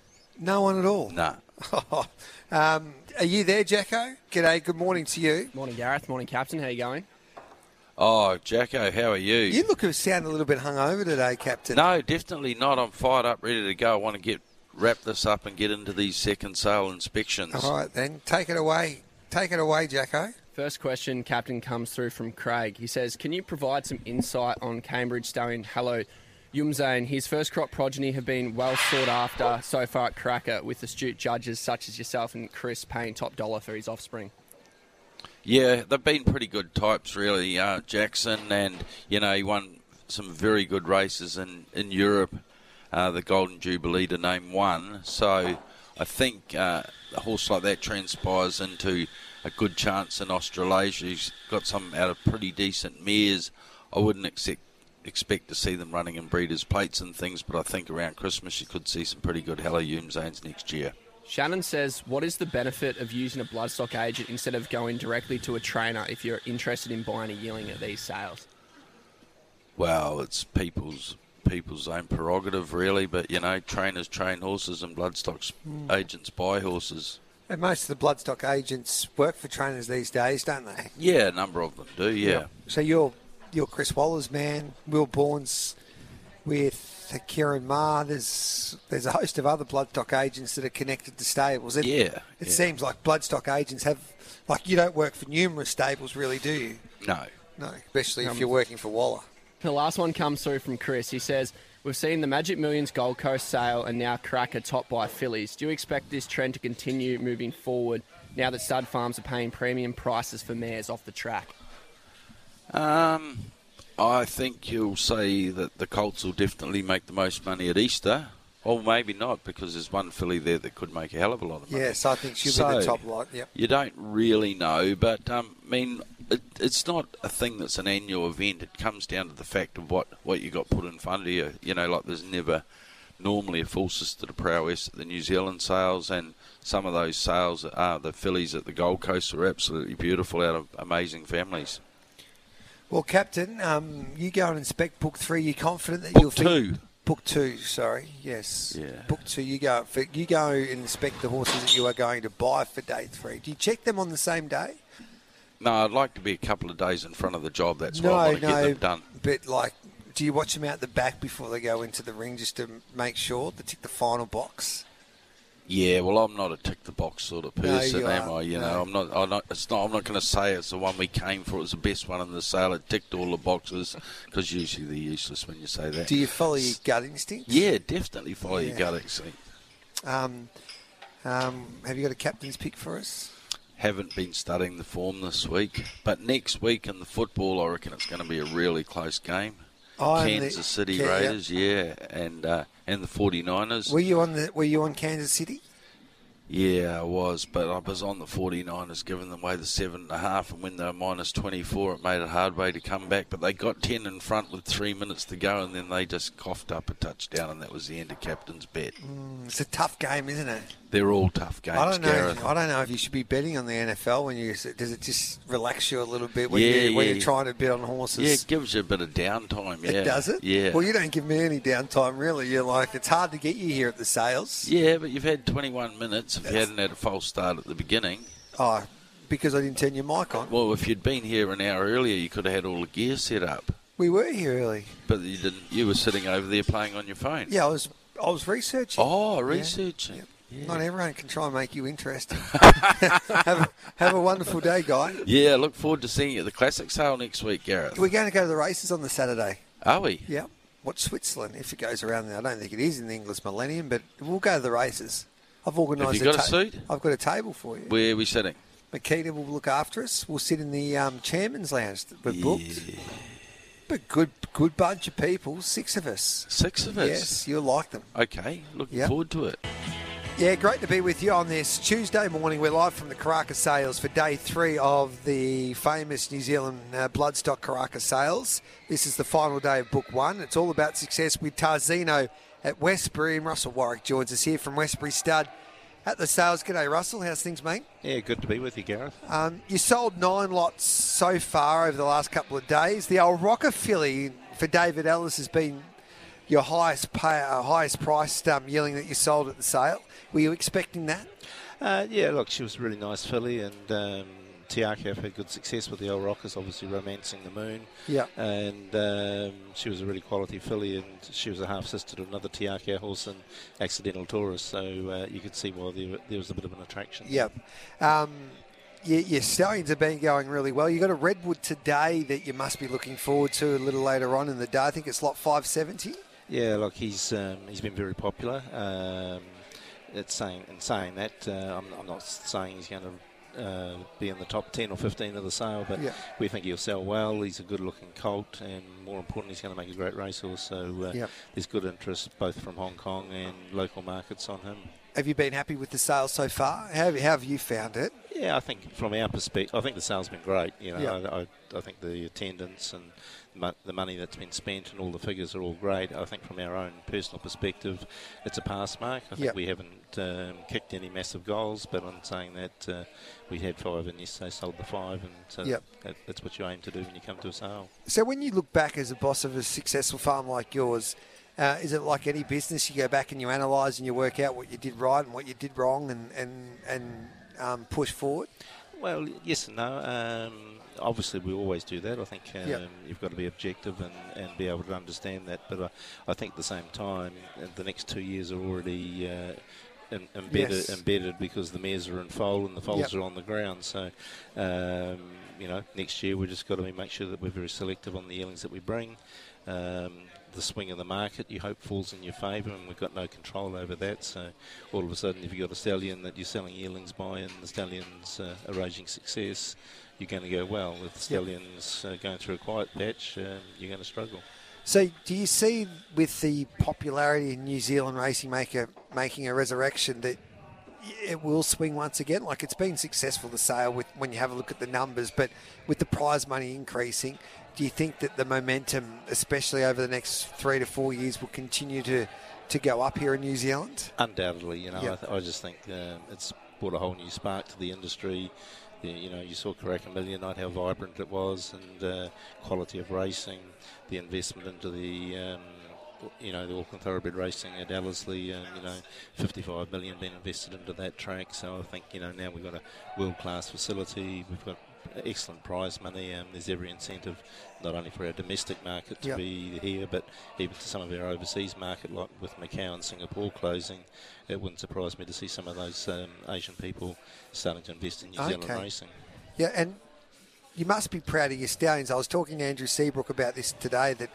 No one at all. Nah. [laughs] um, are you there, Jacko? G'day. Good morning to you. Morning, Gareth. Morning, Captain. How you going? Oh, Jacko, how are you? You look as sound a little bit hungover today, Captain. No, definitely not. I'm fired up, ready to go. I want to get wrap this up and get into these second sale inspections. All right, then take it away. Take it away, Jacko. First question, Captain, comes through from Craig. He says, "Can you provide some insight on Cambridge stallion Hello Youmzain? His first crop progeny have been well sought after so far at Karaka, with astute judges such as yourself and Chris paying top dollar for his offspring." Yeah, they've been pretty good types, really. Uh, Jackson, and you know, he won some very good races in in Europe. Uh, the Golden Jubilee to name one. So I think uh, a horse like that transpires into a good chance in Australasia. He's got some out of pretty decent mares. I wouldn't expect expect to see them running in breeders' plates and things, but I think around Christmas you could see some pretty good Hello Youmzains next year. Shannon says, What is the benefit of using a bloodstock agent instead of going directly to a trainer if you're interested in buying a yearling at these sales? Well, it's people's people's own prerogative, really. But you know, trainers train horses, and bloodstock mm. agents buy horses. And most of the bloodstock agents work for trainers these days, don't they? Yeah, a number of them do. Yeah. yeah. So you're you're Chris Waller's man. Will Bourne's with Ciaron Maher. There's there's a host of other bloodstock agents that are connected to stables. It, yeah. It yeah. seems like bloodstock agents have like you don't work for numerous stables, really, do you? No. No, especially um, if you're working for Waller. The last one comes through from Chris. He says, We've seen the Magic Millions Gold Coast sale and now Karaka top by fillies. Do you expect this trend to continue moving forward now that stud farms are paying premium prices for mares off the track? Um, I think you'll say that the Colts will definitely make the most money at Easter. Or maybe not, because there's one filly there that could make a hell of a lot of money. Yes, I think she'll so, be the top lot. Yep. You don't really know, but um, I mean, it, it's not a thing that's an annual event. It comes down to the fact of what, what you got put in front of you. You know, like there's never normally a full sister to prowess at the New Zealand sales, and some of those sales, uh, the fillies at the Gold Coast, are absolutely beautiful out of amazing families. Well, Captain, um, you go and inspect Book Three. You're confident that book you'll two. Book two, sorry, yes. Yeah. Book two, you go you go and inspect the horses that you are going to buy for day three. Do you check them on the same day? No, I'd like to be a couple of days in front of the job. That's no, why I want to no, get them done. But like, do you watch them out the back before they go into the ring just to make sure to tick the final box? Yeah, well, I'm not a tick the box sort of person, no, am. I? You no. know, I'm not. I'm not. It's not. I'm not going to say it's the one we came for. It was the best one in the sale. It ticked all the boxes because usually they're useless when you say that. Do you follow your gut instinct? Yeah, definitely follow yeah. your gut instinct. Um, um, have you got a captain's pick for us? Haven't been studying the form this week, but next week in the football, I reckon it's going to be a really close game. Oh, Kansas the, City Raiders, yeah, and uh, and the 49ers. Were you on the Were you on Kansas City? Yeah, I was, but I was on the 49ers, giving them away the seven and a half, and when they were minus 24, it made it hard way to come back. But they got 10 in front with three minutes to go, and then they just coughed up a touchdown, and that was the end of captain's bet. Mm, it's a tough game, isn't it? They're all tough games. I don't know. Gareth. I don't know if you should be betting on the NFL when you does it just relax you a little bit when, yeah, you, when yeah. you're trying to bet on horses. Yeah, it gives you a bit of downtime. Yeah, it does it. Yeah. Well, you don't give me any downtime really. You're like it's hard to get you here at the sales. Yeah, but you've had 21 minutes. If That's... you hadn't had a false start at the beginning. Oh, because I didn't turn your mic on. Well, if you'd been here an hour earlier, you could have had all the gear set up. We were here early, but you didn't. You were sitting over there playing on your phone. Yeah, I was. I was researching. Oh, researching. Yeah. Yeah. Not everyone can try and make you interesting. [laughs] have, a, have a wonderful day, guy. Yeah, look forward to seeing you at the Classic Sale next week, Gareth. We're going to go to the races on the Saturday. Are we? Yeah. Watch Switzerland if it goes around there. I don't think it is in the Inglis Millennium, but we'll go to the races. I've organised. Have you got a, ta- a, seat? I've got a table for you. Where are we sitting? Makita will look after us. We'll sit in the um, chairman's lounge that we've yeah. booked. But good, good bunch of people. Six of us. Six of us. Yes, you'll like them. Okay, looking yep. forward to it. Yeah, great to be with you on this Tuesday morning. We're live from the Karaka sales for day three of the famous New Zealand uh, Bloodstock Karaka sales. This is the final day of book one. It's all about success with Tarzino at Westbury, and Russell Warwick joins us here from Westbury Stud. at the sales. G'day, Russell. How's things, mate? Yeah, good to be with you, Gareth. Um, you sold nine lots so far over the last couple of days. The El Roca filly for David Ellis has been your highest pay, uh, highest priced um, yearling that you sold at the sale. Were you expecting that? Uh, yeah, look, she was a really nice filly, and um, Te Akau have had good success with the El Rocas, obviously romancing the moon. Yeah. And um, she was a really quality filly, and she was a half sister to another Te Akau horse and Accidental Taurus, so uh, you could see why there, there, was a bit of an attraction. Yep. Um, your, your stallions have been going really well. You've got a Redwood today that you must be looking forward to a little later on in the day. I think it's lot 570. Yeah, look, he's um, he's been very popular. Um, it's saying in saying that, uh, I'm, I'm, not saying he's going to uh, be in the top 10 or 15 of the sale, but yeah. we think he'll sell well. He's a good-looking colt, and more importantly, he's going to make a great racehorse. So uh, yeah. there's good interest both from Hong Kong and local markets on him. Have you been happy with the sales so far? How have, how have you found it? Yeah, I think from our perspective, I think the sales been great. You know, yeah. I, I, I think the attendance and the money that's been spent and all the figures are all great. I think from our own personal perspective, it's a pass mark. I think yep. we haven't um, kicked any massive goals, but I'm saying that uh, we had five and yesterday sold the five, and so yep. that, that's what you aim to do when you come to a sale. So when you look back as a boss of a successful farm like yours, uh, is it like any business? You go back and you analyse and you work out what you did right and what you did wrong, and and and um, push forward. Well, yes and no. Um, obviously, we always do that. I think um, yep. you've got to be objective and, and be able to understand that. But uh, I think at the same time, the next two years are already uh, in, embedded, yes. embedded because the mares are in foal and the foals yep. are on the ground. So, um, you know, next year we've just got to make sure that we're very selective on the yearlings that we bring. Um, the swing of the market you hope falls in your favour, and we've got no control over that. So all of a sudden, if you've got a stallion that you're selling yearlings by, and the stallion's uh, arranging success, you're going to go well. With the stallion's uh, going through a quiet patch, uh, you're going to struggle. So, do you see with the popularity in New Zealand racing maker making a resurrection that it will swing once again? Like it's been successful the sale with when you have a look at the numbers, but with the prize money increasing, do you think that the momentum, especially over the next three to four years, will continue to, to go up here in New Zealand? Undoubtedly, you know, Yep. I, th- I just think uh, it's brought a whole new spark to the industry. You know, you saw Karaka Million Night, how vibrant it was, and uh, quality of racing, the investment into the, um, you know, the Auckland Thoroughbred Racing at Ellerslie, um, you know, 55 million being invested into that track. So I think, you know, now we've got a world-class facility. We've got excellent prize money. Um, there's every incentive, not only for our domestic market to Yep. be here, but even to some of our overseas market, like with Macau and Singapore closing. It wouldn't surprise me to see some of those um, Asian people starting to invest in New Zealand racing. Yeah, and you must be proud of your stallions. I was talking to Andrew Seabrook about this today that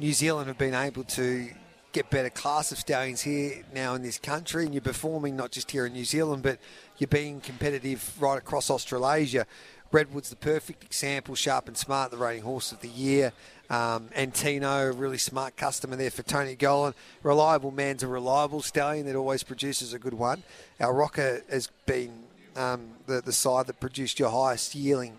New Zealand have been able to get better class of stallions here now in this country, and you're performing not just here in New Zealand, but you're being competitive right across Australasia. Redwood's the perfect example, sharp and smart, the rating horse of the year. Um, Antino, a really smart customer there for Tony Gollan. Reliable man's a reliable stallion that always produces a good one. El Roca has been um, the, the side that produced your highest yearling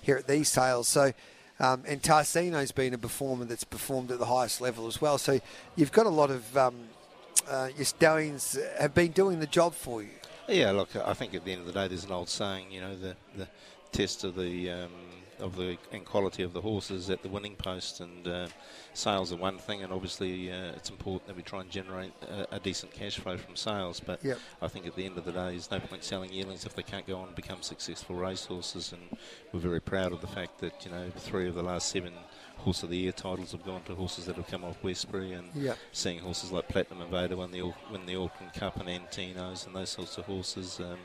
here at these sales. So, um, and Tarzino's been a performer that's performed at the highest level as well. So, you've got a lot of um, uh, your stallions have been doing the job for you. Yeah, look, I think at the end of the day, there's an old saying, you know, the, the test of the um, of the and quality of the horses at the winning post, and uh, sales are one thing, and obviously uh, it's important that we try and generate a, a decent cash flow from sales. But Yep. I think at the end of the day, there's no point selling yearlings if they can't go on and become successful racehorses, and we're very proud of the fact that you know three of the last seven. Horse of the Year titles have gone to horses that have come off Westbury, and Yep. seeing horses like Platinum Invader win the win the Auckland Cup and Antinos and those sorts of horses. Um,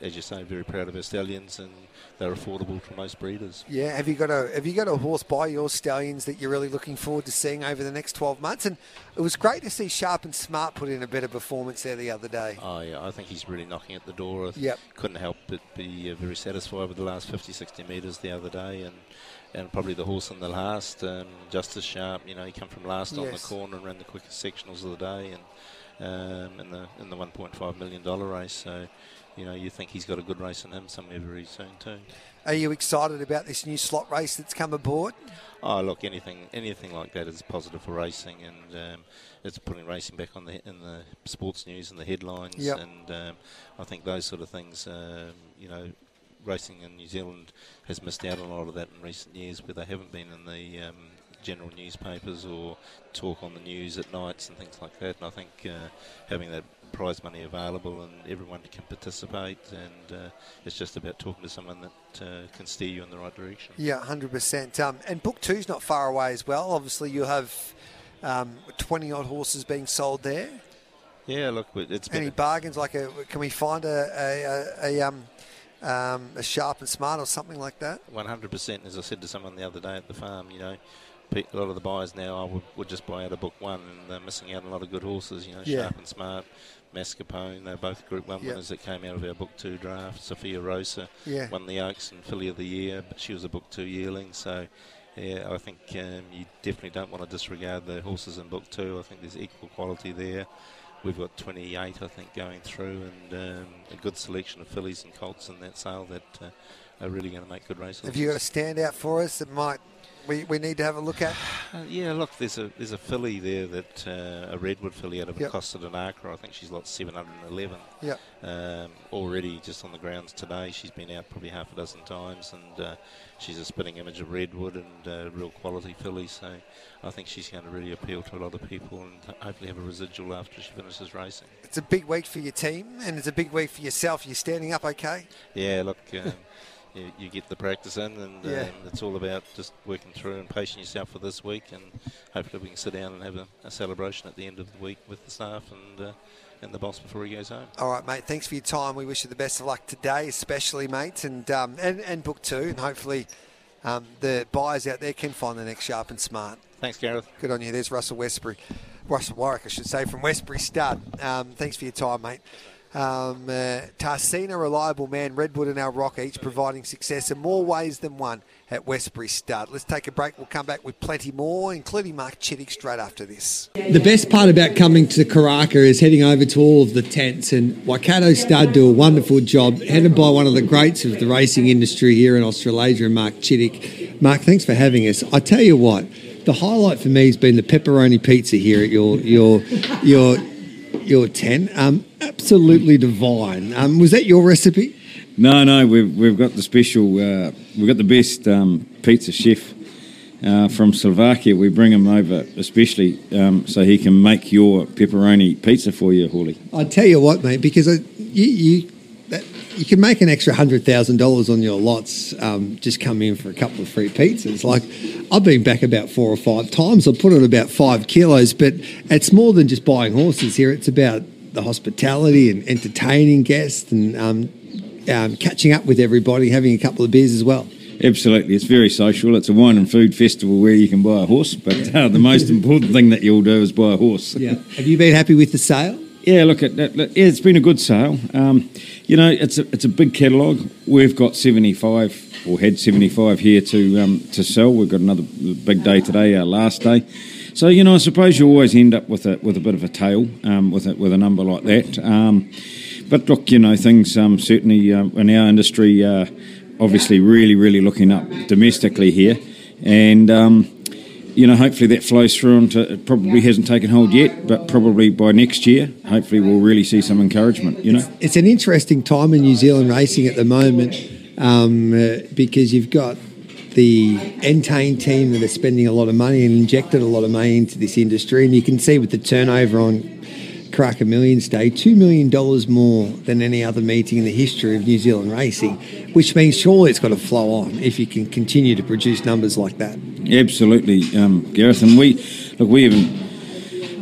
as you say, very proud of our stallions, and they're affordable for most breeders. Yeah, have you got a have you got a horse by your stallions that you're really looking forward to seeing over the next 12 months? And it was great to see Sharp and Smart put in a better performance there the other day. Oh yeah, I think he's really knocking at the door. I Yep. couldn't help but be uh, very satisfied with the last 50, 60 metres the other day, and and probably the horse in the last, um, Justice Sharp. You know, he came from last on the corner and ran the quickest sectionals of the day, and um, in the in the 1.5 million dollar race. So, you know, you think he's got a good race in him somewhere very soon too. Are you excited about this new slot race that's come aboard? Oh, look, anything anything like that is positive for racing, and um, it's putting racing back on the in the sports news and the headlines. Yep. And um, I think those sort of things, um, you know, racing in New Zealand has missed out on a lot of that in recent years, where they haven't been in the um, general newspapers or talk on the news at nights and things like that. And I think uh, having that prize money available and everyone can participate, and uh, it's just about talking to someone that uh, can steer you in the right direction. Yeah, hundred percent. Um, and Book Two's not far away as well. Obviously, you have um, twenty odd horses being sold there. Yeah, look, it's been Any bargains? Like, a, can we find a a, a, a um, um, a sharp and smart or something like that? 100%. As I said to someone the other day at the farm, you know, a lot of the buyers now I would, would just buy out of book one, and they're missing out on a lot of good horses. You know, Yeah. Sharp and Smart, Mascarpone. They're both Group One Yep. winners that came out of our Book Two draft. Sofia Rosa Yeah. won the Oaks and Filly of the Year, but she was a Book Two yearling. So, yeah, I think um, you definitely don't want to disregard the horses in Book Two. I think there's equal quality there. We've got 28, I think, going through, and um, a good selection of fillies and colts in that sale that uh, are really going to make good races. Have you got a standout for us that might we, we need to have a look at? Uh, [sighs] yeah, look, there's a there's a filly there that uh, a redwood filly out of Yep. Costa de Nacre. I think she's lot 711. Yeah. Um, already just on the grounds today. She's been out probably half a dozen times, and uh, she's a spitting image of redwood and uh, real quality filly. So I think she's going to really appeal to a lot of people and hopefully have a residual after she finishes racing. It's a big week for your team, and it's a big week for yourself. You're standing up, okay? Yeah, look. [laughs] Um, You, you get the practice in, and Yeah. um, it's all about just working through and pacing yourself for this week, and hopefully we can sit down and have a, a celebration at the end of the week with the staff and uh, and the boss before he goes home. All right, mate. Thanks for your time. We wish you the best of luck today, especially, mate, and um, and, and book two, and hopefully um, the buyers out there can find the next sharp and smart. Thanks, Gareth. Good on you. There's Russell Westbury, Russell Warwick, I should say, from Westbury Stud. Um, thanks for your time, mate. Um, uh, Tarzino, reliable man, Redwood and El Roca each providing success in more ways than one at Westbury Stud. Let's take a break. We'll come back with plenty more, including Mark Chittick straight after this. The best part about coming to Karaka is heading over to all of the tents, and Waikato Stud do a wonderful job, headed by one of the greats of the racing industry here in Australasia, Mark Chittick. Mark, thanks for having us. I tell you what, the highlight for me has been the pepperoni pizza here at your your your your tent. Um, absolutely divine. Um, was that your recipe? No, no, we've we've got the special. Uh, we've got the best um, pizza chef uh, from Slovakia. We bring him over especially um, so he can make your pepperoni pizza for you, Hawley. I tell you what, mate, because I, you you, that, you can make an extra hundred thousand dollars on your lots. Um, just come in for a couple of free pizzas. Like I've been back about four or five times. I've put on about five kilos, but it's more than just buying horses here. It's about the hospitality and entertaining guests and um, um, catching up with everybody, having a couple of beers as well. Absolutely, it's very social. It's a wine and food festival where you can buy a horse, but uh, the most [laughs] important thing that you'll do is buy a horse. Yeah. Have you been happy with the sale? Yeah, look, it, it's been a good sale. Um, you know, it's a, it's a big catalogue. We've got 75 or had 75 here to um, to sell. We've got another big day today, our last day. So you know, I suppose you always end up with a with a bit of a tail um, with a, with a number like that. Um, but look, you know, things um, certainly um, in our industry, uh, obviously, really, really looking up domestically here, and um, you know, hopefully that flows through into it probably hasn't taken hold yet, but probably by next year, hopefully we'll really see some encouragement, you know. It's an interesting time in New Zealand racing at the moment um, uh, because you've got the Entain team that are spending a lot of money and injected a lot of money into this industry, and you can see with the turnover on Karaka Millions Day, $2 million more than any other meeting in the history of New Zealand racing, which means surely it's got to flow on if you can continue to produce numbers like that. Absolutely, um, Gareth. And we, look, we even,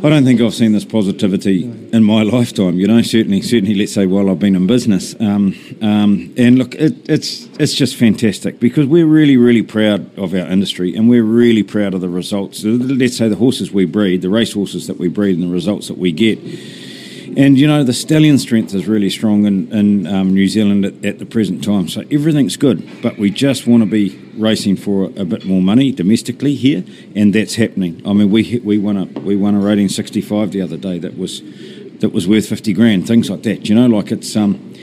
I don't think I've seen this positivity in my lifetime. You know, certainly, certainly, let's say while I've been in business. Um, um, and look, it, it's it's just fantastic because we're really, really proud of our industry, and we're really proud of the results. Let's say the horses we breed, the race horses that we breed, and the results that we get. And you know the stallion strength is really strong in, in um, New Zealand at, at the present time, so everything's good. But we just want to be racing for a, bit more money domestically here, and that's happening. I mean, we we won a we won a rating 65 the other day. That was that was worth fifty grand, things like that. You know, like it's um,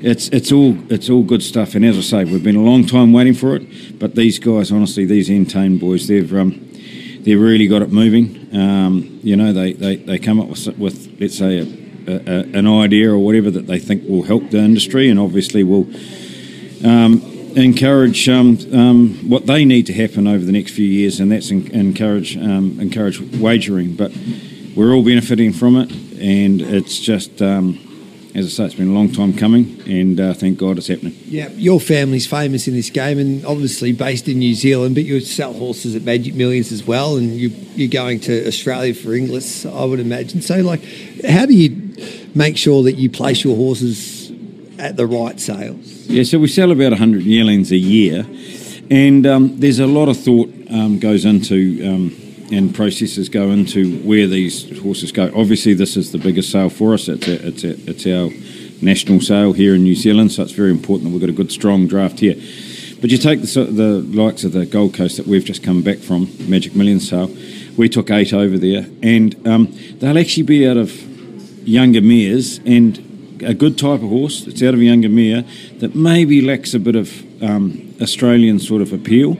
it's it's all it's all good stuff. And as I say, we've been a long time waiting for it. But these guys, honestly, these Entain boys, they've um, they've really got it moving. Um, you know, they, they, they come up with with let's say a, a, an idea or whatever that they think will help the industry, and obviously will. Um, encourage um, um, what they need to happen over the next few years, and that's en- encourage um, encourage wagering. But we're all benefiting from it, and it's just um, as I say, it's been a long time coming, and uh, thank God it's happening. Yeah, your family's famous in this game, and obviously based in New Zealand, but you sell horses at Magic Millions as well, and you, you're going to Australia for Inglis, I would imagine. So, like, how do you make sure that you place your horses at the right sales? Yeah, so we sell about 100 yearlings a year, and um, there's a lot of thought um, goes into um, and processes go into where these horses go. Obviously, this is the biggest sale for us. It's a, it's a, it's our national sale here in New Zealand, so it's very important that we've got a good strong draft here. But you take the, the likes of the Gold Coast that we've just come back from, Magic Millions sale. We took eight over there, and um, they'll actually be out of younger mares and a good type of horse that's out of a younger mare that maybe lacks a bit of um, Australian sort of appeal.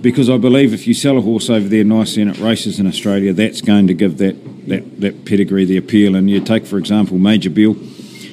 Because I believe if you sell a horse over there nicely and it races in Australia, that's going to give that, that, that pedigree the appeal. And you take, for example, Major Bill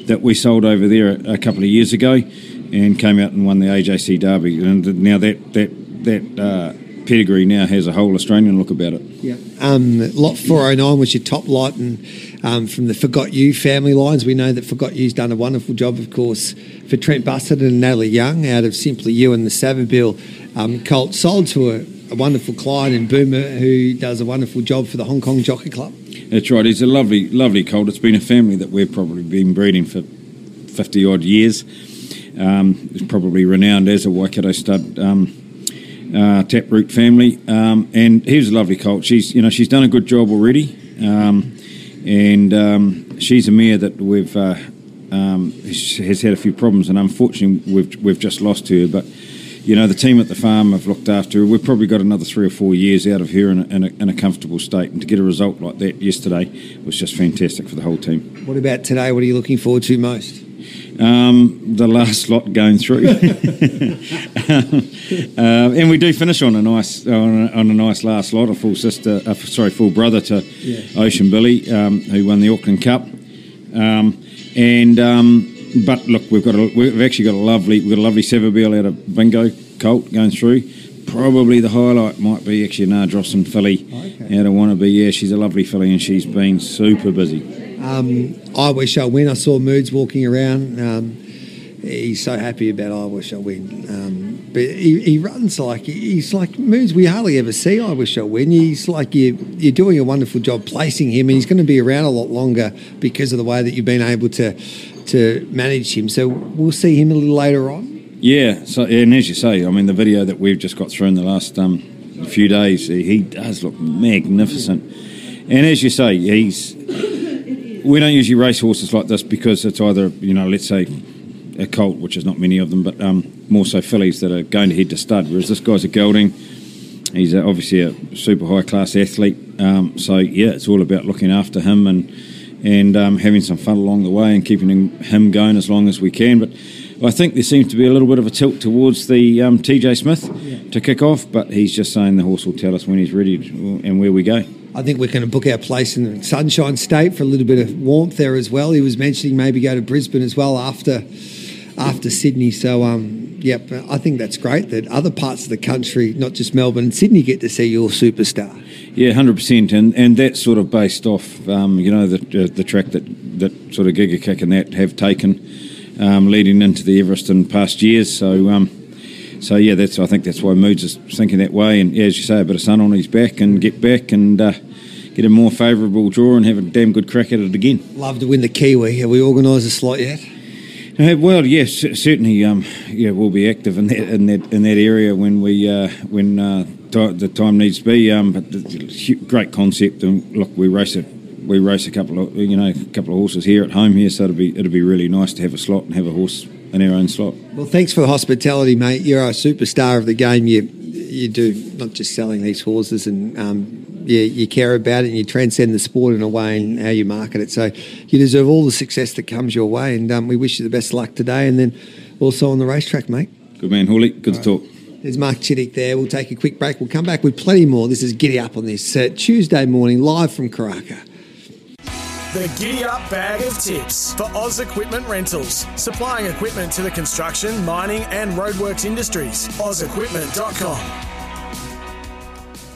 that we sold over there a, a couple of years ago and came out and won the AJC Derby. And now that, that, that uh, pedigree now has a whole Australian look about it. Yeah. Um, lot 409 was your top lot, and um, from the Forgot You family lines, we know that Forgot You's done a wonderful job, of course, for Trent Busuttin and Natalie Young out of Simply You and the Savabeel um, Colt, sold to a, a, wonderful client in Boomer who does a wonderful job for the Hong Kong Jockey Club. That's right. He's a lovely, lovely colt. It's been a family that we've probably been breeding for 50 odd years. Um, it's probably renowned as a Waikato stud. Um, uh, Taproot family, um, and he's a lovely colt. She's you know she's done a good job already, um, and um, she's a mare that we've uh, um, has had a few problems, and unfortunately we've we've just lost her. But you know the team at the farm have looked after her. We've probably got another three or four years out of her in a, in a, in a comfortable state, and to get a result like that yesterday was just fantastic for the whole team. What about today? What are you looking forward to most? Um, the last lot going through, uh, [laughs] and we do finish on a nice on a, on a, nice last lot. A full sister, uh, sorry, full brother to yeah. Ocean Billy, um, who won the Auckland Cup, um, and um, but look, we've got a, we've actually got a lovely we've got a lovely Savabeel out of Bingo Colt going through. Probably the highlight might be actually Nardrossan filly okay. out of Wannabe. Yeah, she's a lovely filly and she's been super busy. Um, I wish I win. I saw Moods walking around. Um, he's so happy about I wish I win. Um, but he, he, runs like he's like Moods. We hardly ever see I wish I win. He's like you. You're doing a wonderful job placing him, and he's going to be around a lot longer because of the way that you've been able to to manage him. So we'll see him a little later on. Yeah. So and as you say, I mean the video that we've just got through in the last um, few days, he does look magnificent. And as you say, he's we don't usually race horses like this because it's either, you know, let's say a colt, which is not many of them, but um, more so fillies that are going to head to stud. Whereas this guy's a gelding. He's obviously a super high class athlete. Um, so yeah, it's all about looking after him and and um, having some fun along the way and keeping him going as long as we can. But I think there seems to be a little bit of a tilt towards the um, TJ Smith yeah. to kick off, but he's just saying the horse will tell us when he's ready and where we go. I think we're going to book our place in the Sunshine State for a little bit of warmth there as well. He was mentioning maybe go to Brisbane as well after after Sydney. So, um, yep, I think that's great that other parts of the country, not just Melbourne and Sydney, get to see your superstar. Yeah, hundred percent, and and that's sort of based off, um, you know, the uh, the track that that sort of Giga Kick and that have taken, um, leading into the Everest in past years. So. Um, so yeah, that's I think that's why Moods is thinking that way, and yeah, as you say, a bit of sun on his back and get back and uh, get a more favourable draw and have a damn good crack at it again. Love to win the Kiwi. Have we organised a slot yet? Uh, well, yes, certainly. Um, yeah, we'll be active in that in that in that area when we uh, when uh, t- the time needs to be. Um, but great concept, and look, we race it. We race a couple of you know a couple of horses here at home here, so it'll be it'll be really nice to have a slot and have a horse in our own slot. Well, thanks for the hospitality, mate. You're a superstar of the game. You you do not just selling these horses and um, you, you care about it and you transcend the sport in a way and how you market it. So you deserve all the success that comes your way. And um, we wish you the best luck today and then also on the racetrack, mate. Good man, Hawley. Good to talk. There's Mark Chittick there. We'll take a quick break. We'll come back with plenty more. This is Giddy Up on this uh, Tuesday morning, live from Karaka. The Giddy Up Bag of Tips for Oz Equipment Rentals. Supplying equipment to the construction, mining, and roadworks industries. OzEquipment.com.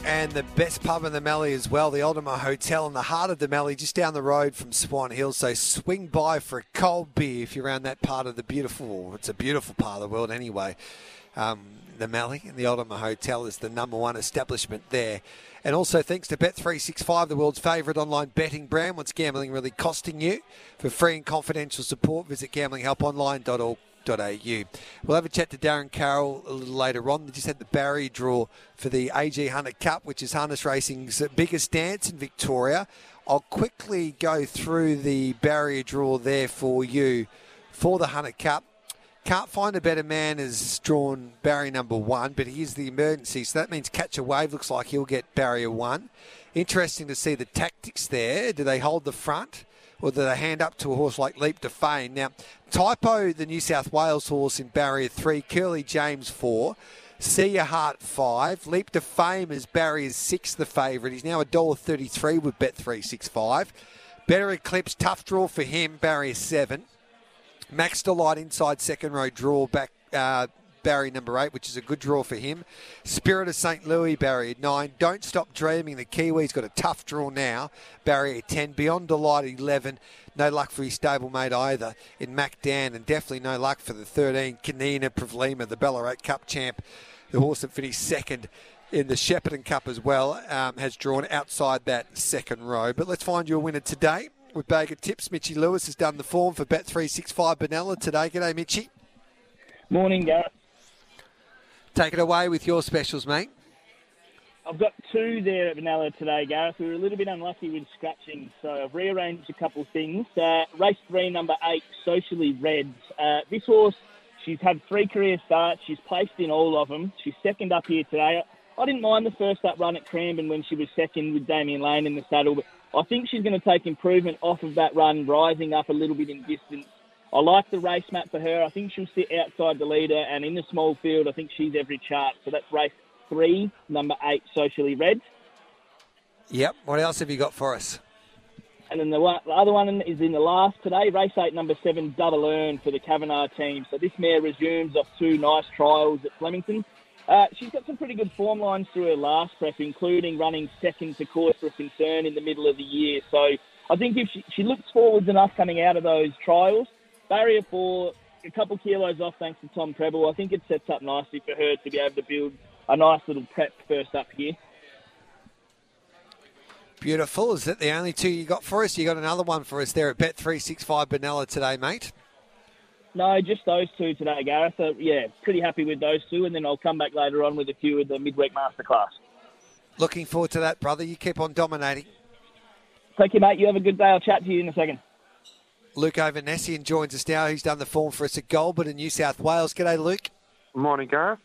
And the best pub in the Mallee as well, the Ultima Hotel in the heart of the Mallee, just down the road from Swan Hill. So swing by for a cold beer if you're around that part of the beautiful, it's a beautiful part of the world anyway. Um, the Mallee and the Ultima Hotel is the number one establishment there. And also thanks to Bet365, the world's favourite online betting brand. What's gambling really costing you? For free and confidential support, visit gamblinghelponline.org. We'll have a chat to Darren Carroll a little later on. They just had the Barry draw for the AG Hunter Cup, which is harness racing's biggest dance in Victoria. I'll quickly go through the barrier draw there for you for the Hunter Cup. Can't find a better man has drawn barrier number one, but here's the emergency. So that means catch a wave looks like he'll get barrier one. Interesting to see the tactics there. Do they hold the front? Or do they hand up to a horse like Leap to Fame? Now, Typo, the New South Wales horse in barrier three, Curly James four, See Your Heart five, Leap to Fame is barrier six, the favourite. He's now a dollar thirty-three with Bet three six five. Better Eclipse, tough draw for him, barrier seven. Max Delight inside second row draw back uh, Barry number eight, which is a good draw for him. Spirit of St. Louis, Barry at nine. Don't Stop Dreaming, the Kiwi's got a tough draw now. Barry at 10. Beyond Delight, 11. No luck for his stablemate either in Mac Dan, and definitely no luck for the 13, Kanina Pravlima, the Ballarat Cup champ, the horse that finished second in the Shepparton Cup as well, um, has drawn outside that second row. But let's find you a winner today with Bag of Tips. Mitchy Lewis has done the form for Bet365 Benalla today. G'day, Mitchy. Morning, Gareth. Take it away with your specials, mate. I've got two there at Benalla today, Gareth. We were a little bit unlucky with scratching, so I've rearranged a couple of things. Uh, race three, number eight, Socially Reds. Uh, this horse, she's had three career starts. She's placed in all of them. She's second up here today. I didn't mind the first up run at Cranbourne when she was second with Damian Lane in the saddle, but I think she's going to take improvement off of that run, rising up a little bit in distance. I like the race map for her. I think she'll sit outside the leader, and in the small field, I think she's every chart. So that's race three, number eight, Socially Red. Yep. What else have you got for us? And then the, one, the other one is in the last today, race eight, number seven, Double Earn for the Kavanagh team. So this mare resumes off two nice trials at Flemington. Uh, she's got some pretty good form lines through her last prep, including running second to Cause for Concern in the middle of the year. So I think if she, she looks forwards enough coming out of those trials, barrier four, a couple kilos off thanks to Tom Prebble, I think it sets up nicely for her to be able to build a nice little prep first up here. Beautiful. Is that the only two you got for us? You got another one for us there at Bet365 Benalla today, mate? No, just those two today, Gareth. So, yeah, pretty happy with those two, and then I'll come back later on with a few of the midweek masterclass. Looking forward to that, brother. You keep on dominating. Thank you, mate. You have a good day. I'll chat to you in a second. Luke Overnessian joins us now. He's done the form for us at Goulburn in New South Wales. G'day, Luke. Morning, Gareth.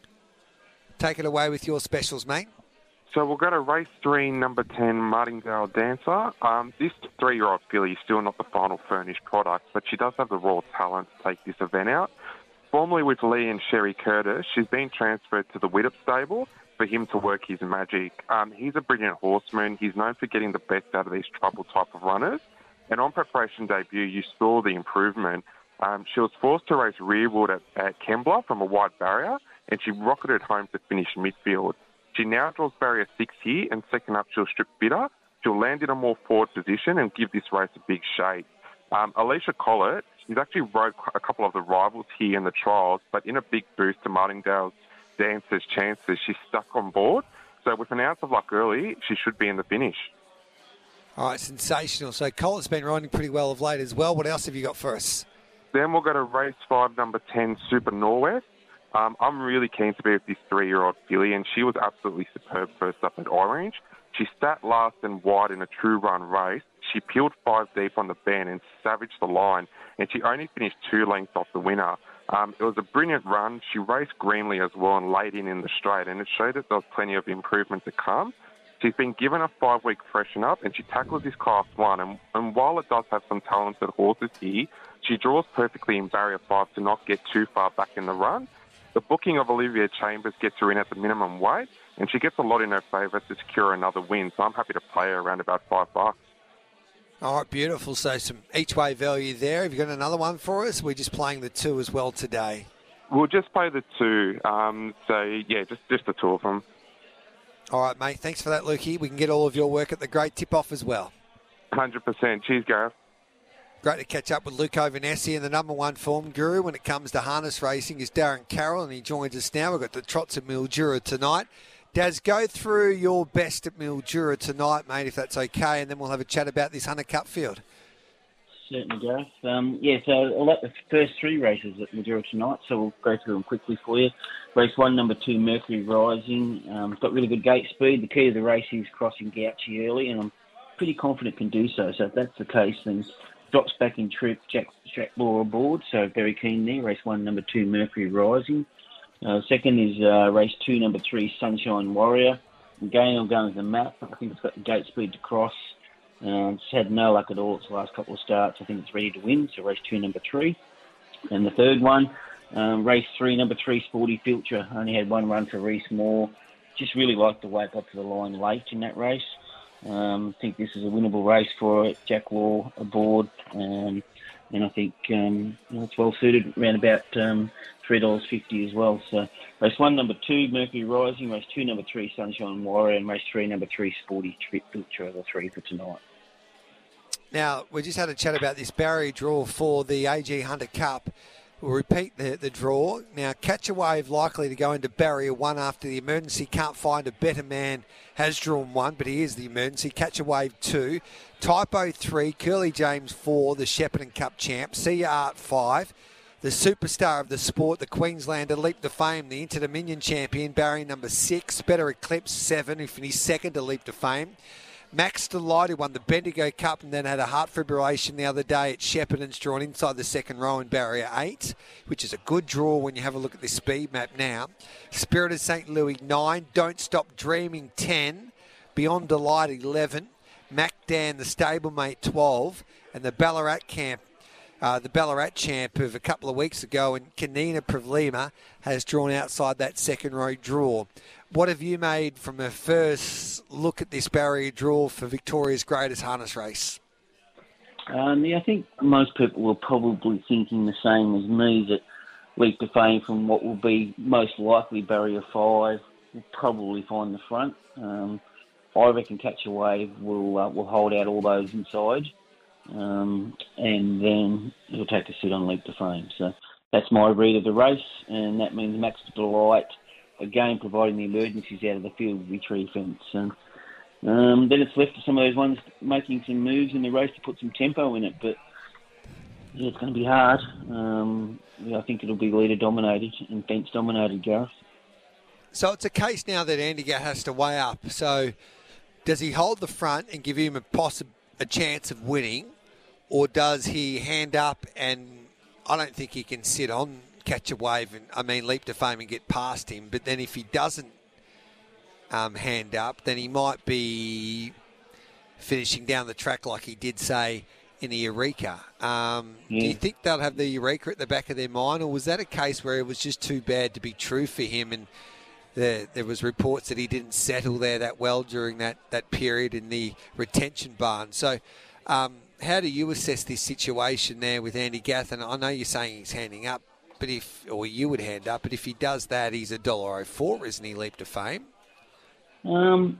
Take it away with your specials, mate. So we'll go to race three, number 10, Martingale Dancer. Um, this three year old filly is still not the final furnished product, but she does have the raw talent to take this event out. Formerly with Lee and Sherry Curtis, she's been transferred to the Widdop stable for him to work his magic. Um, he's a brilliant horseman. He's known for getting the best out of these trouble type of runners. And on preparation debut, you saw the improvement. Um, she was forced to race rearward at, at Kembla from a wide barrier, and she rocketed home to finish midfield. She now draws barrier six here, and second up, she'll strip bitter. She'll land in a more forward position and give this race a big shake. Um, Alicia Collett, she's actually rode a couple of the rivals here in the trials, but in a big boost to Martingale's dancer's chances, she's stuck on board. So with an ounce of luck early, she should be in the finish. All right, sensational. So Collett's been riding pretty well of late as well. What else have you got for us? Then we'll go to race five, number 10, Super Norwest. Um, I'm really keen to be with this three-year-old filly, and she was absolutely superb first up at Orange. She sat last and wide in a true run race. She peeled five deep on the bend and savaged the line, and she only finished two lengths off the winner. Um, it was a brilliant run. She raced greenly as well and laid in in the straight, and it showed that there was plenty of improvement to come. She's been given a five week freshen up and she tackles this class one. And, and while it does have some talented horses here, she draws perfectly in barrier five to not get too far back in the run. The booking of Olivia Chambers gets her in at the minimum weight, and she gets a lot in her favour to secure another win. So I'm happy to play her around about five bucks. All right, beautiful. So some each way value there. Have you got another one for us? We're just playing the two as well today. We'll just play the two. Um, so yeah, just just the two of them. All right, mate. Thanks for that, Lukey. We can get all of your work at the great tip off as well. Hundred percent. Cheers, Gareth. Great to catch up with Luke Ovanesi and the number one form guru when it comes to harness racing is Darren Carroll, and he joins us now. We've got the trots at Mildura tonight. Daz, go through your best at Mildura tonight, mate, if that's okay, and then we'll have a chat about this Hunter Cup field. Certainly, Gareth. Um, yeah, so I'll let the first three races at Mildura tonight, so we'll go through them quickly for you. Race one, number two, Mercury Rising. Um, it's got really good gate speed. The key to the race is crossing Gauchi early, and I'm pretty confident can do so. So if that's the case, then drops back in trip, Jack, Law aboard, so very keen there. Race one, number two, Mercury Rising. Uh, second is uh, race two, number three, Sunshine Warrior. Again, I'm going with the map. I think it's got the gate speed to cross. Uh, it's had no luck at all its last couple of starts. I think it's ready to win. So race two, number three. And the third one, um, race three, number three, Sporty Future. Only had one run for Reese Moore. Just really liked the way it got to the line late in that race. Um, I think this is a winnable race for. Jack Law aboard. Um, and I think um, it's well suited around about um, $3.50 as well. So race one, number two, Mercury Rising. Race two, number three, Sunshine Warrior. And race three, number three, Sporty Future are the three for tonight. Now, we just had a chat about this barrier draw for the AG Hunter Cup. We'll repeat the, the draw. Now, Catch a Wave likely to go into barrier one after the emergency. Can't find a better man. Has drawn one, but he is the emergency. Catch a Wave two. Typo three. Curly James four. The Shepparton Cup champ. See Art five. The superstar of the sport, the Queenslander Leap to Fame, the Inter Dominion champion, barrier number six. Better Eclipse seven. He finished second to Leap to Fame. Max Delight, who won the Bendigo Cup and then had a heart fibrillation the other day at Shepparton's drawn inside the second row in barrier 8, which is a good draw when you have a look at this speed map now. Spirit of St. Louis 9, Don't Stop Dreaming 10, Beyond Delight 11, Mac Dan the stablemate 12, and the Ballarat camp uh, the Ballarat champ of a couple of weeks ago, and Kanina Pravlima has drawn outside that second row draw. What have you made from a first look at this barrier draw for Victoria's greatest harness race? Um, yeah, I think most people were probably thinking the same as me that Leap to Fame from what will be most likely barrier five will probably find the front. Um, I reckon Catch a Wave will uh, will hold out all those inside, um, and then he'll take a sit on Leap to Fame. So that's my read of the race, and that means Max Delight again providing the emergencies out of the field with tree fence. And um, then it's left to some of those ones making some moves in the race to put some tempo in it. But yeah, it's going to be hard. Um, yeah, I think it'll be leader dominated and fence dominated, Gareth. So it's a case now that Andy Gath has to weigh up. So does he hold the front and give him a possi- a chance of winning, or does he hand up and I don't think he can sit on catch a wave and I mean leap to fame and get past him. But then if he doesn't um, hand up, then he might be finishing down the track like he did say in the Eureka. Um, Yeah. Do you think they'll have the Eureka at the back of their mind, or was that a case where it was just too bad to be true for him and? There, there was reports that he didn't settle there that well during that, that period in the retention barn. So, um, how do you assess this situation there with Andy Gath? And I know you're saying he's handing up, but if or you would hand up, but if he does that, he's a dollar oh four, isn't he? Leap to fame. Um,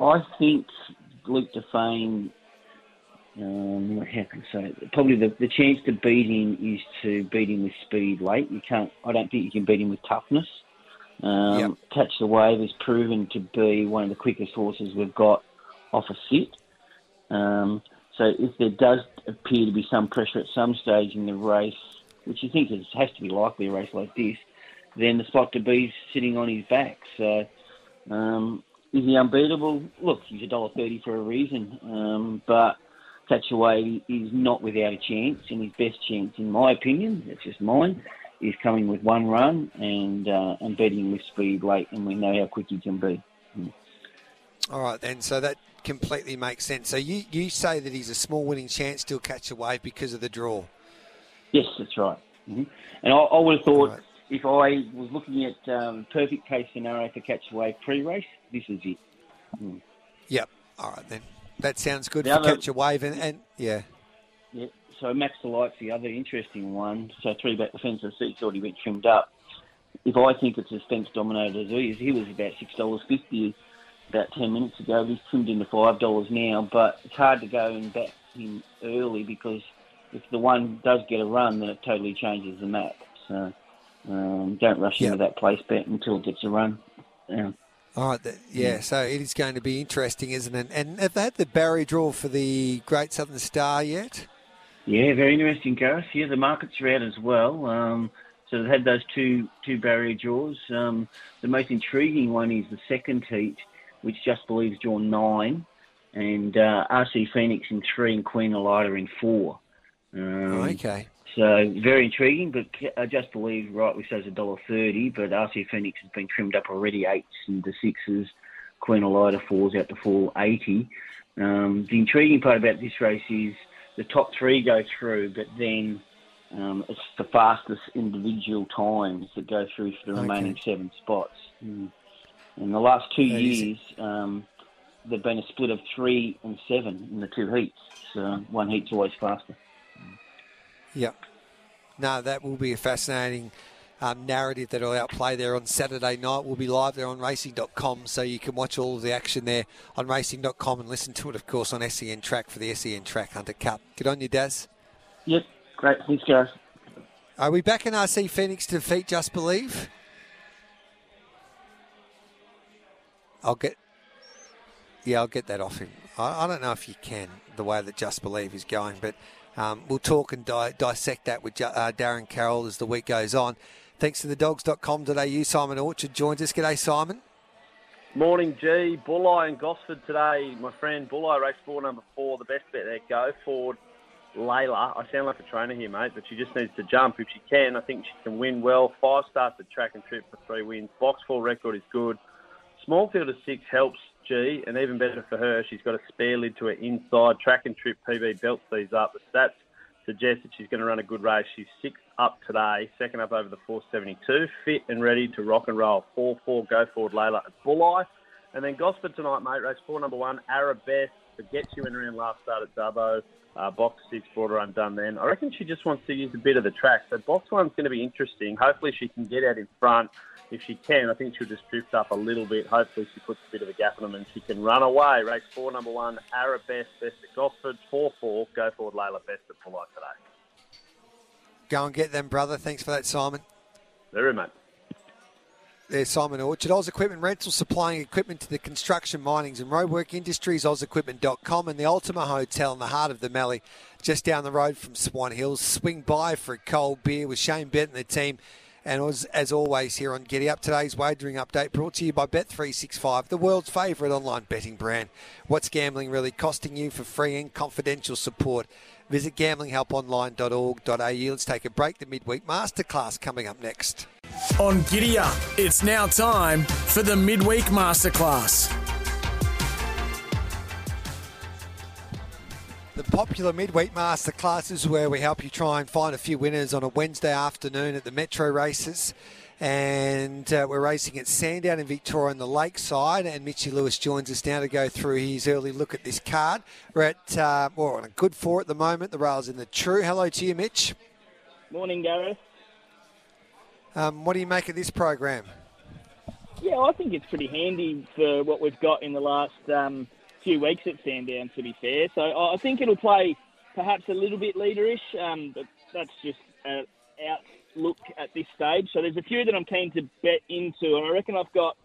I think Luke to Fame, um, how can I say it? Probably the, the chance to beat him is to beat him with speed late. You can't. I don't think you can beat him with toughness. Um, Catch the Wave has proven to be one of the quickest horses we've got off a sit. Um, so if there does appear to be some pressure at some stage in the race, which you think is, has to be likely a race like this, then the spot to be sitting on his back. So um, is he unbeatable? Look, he's a dollar thirty for a reason, um, but Catch a Wave is not without a chance, and his best chance, in my opinion, that's just mine, is coming with one run and uh, and beating with speed late, and we know how quick he can be. All right, then. So that completely makes sense. So you, you say that he's a small winning chance to catch a wave because of the draw. Yes, that's right. hmm And I, I would have thought if I was looking at um, perfect case scenario for Catch a Wave pre-race, this is it. Mm. Yep. All right then. That sounds good The for other- catch a wave, and, and yeah. Yeah. So Max Delight's the other interesting one. So three back the defensive seats already been trimmed up. If I think it's as fence dominated as he is, he was about six dollars fifty about ten minutes ago. He's trimmed into five dollars now, but it's hard to go and back him early because if the one does get a run, then it totally changes the map. So um, don't rush into that place bet until it gets a run. Yeah. All right. th- yeah. So it is going to be interesting, isn't it? And have they had the Barry draw for the Great Southern Star yet? Yeah, very interesting, Gareth. Yeah, the markets are out as well. Um, so they've had those two two barrier draws. Um, the most intriguing one is the second heat, which just believes draw nine, and uh, RC Phoenix in three and Queen Elida in four. Um, okay. So very intriguing, but I just believe rightly says a dollar thirty, but RC Phoenix has been trimmed up already eights and the sixes. Queen Elida falls out to four eighty. Um, the intriguing part about this race is the top three go through, but then um, it's the fastest individual times that go through for the Okay. remaining seven spots. Mm. In the last two That years, um, there've been a split of three and seven in the two heats. So one heat's always faster. Yep. No, that will be a fascinating um, narrative that will outplay there on Saturday night. We'll be live there on racing.com, so you can watch all of the action there on racing.com and listen to it, of course, on SEN Track for the SEN Track Hunter Cup. Good on you, Daz. Yep, great. Thanks, guys. Are we back in RC Phoenix to defeat Just Believe? I'll get. Yeah, I'll get that off him. I, I don't know if you can, the way that Just Believe is going, but um, we'll talk and di- dissect that with uh, Darren Carroll as the week goes on. Thanks to the dogs.com.au. Simon Orchard joins us. G'day, Simon. Morning, G. Bulli and Gosford today. My friend Bulli, race four, number four, the best bet there. Go forward, Layla. I sound like a trainer here, mate, but she just needs to jump if she can. I think she can win well. Five starts at track and trip for three wins. Box four record is good. Small field of six helps And even better for her, she's got a spare lid to her inside. Track and trip PB belts these up. The stats suggest that she's going to run a good race. She's sixth up today, second up over the 472, fit and ready to rock and roll. 4-4, go forward, Layla at Bulli. And then Gosford tonight, mate, race four, number one, Arabesque. Forget you in around last start at Dubbo. Uh, box six brought her undone then. I reckon she just wants to use a bit of the track. So box one's going to be interesting. Hopefully she can get out in front. If she can, I think she'll just drift up a little bit. Hopefully she puts a bit of a gap on them and she can run away. Race four, number one, Arabesque, best at Gosford. 4-4, go forward, Layla, best at Bulli today. Go and get them, brother. Thanks for that, Simon. Very mate. There's Simon Orchard. Oz Equipment Rental supplying equipment to the construction, minings and roadwork industries. OzEquipment.com and the Ultima Hotel in the heart of the Mallee, just down the road from Swan Hills. Swing by for a cold beer with Shane Bent and the team. And as, as always, here on Giddy Up, today's wagering update brought to you by Bet365, the world's favourite online betting brand. What's gambling really costing you for free and confidential support? Visit gamblinghelponline.org.au. Let's take a break. The midweek masterclass coming up next. On Giddy Up, it's now time for the midweek masterclass. The popular midweek masterclass is where we help you try and find a few winners on a Wednesday afternoon at the Metro races. And uh, we're racing at Sandown in Victoria on the lakeside. And Mitchy Lewis joins us now to go through his early look at this card. We're at, uh, well, on a good four at the moment. The rail's in the true. Hello to you, Mitch. Morning, Gareth. Um, what do you make of this program? Yeah, I think it's pretty handy for what we've got in the last um, few weeks at Sandown, to be fair. So I think it'll play perhaps a little bit leaderish, um, but that's just an outlook at this stage. So there's a few that I'm keen to bet into, and I reckon I've got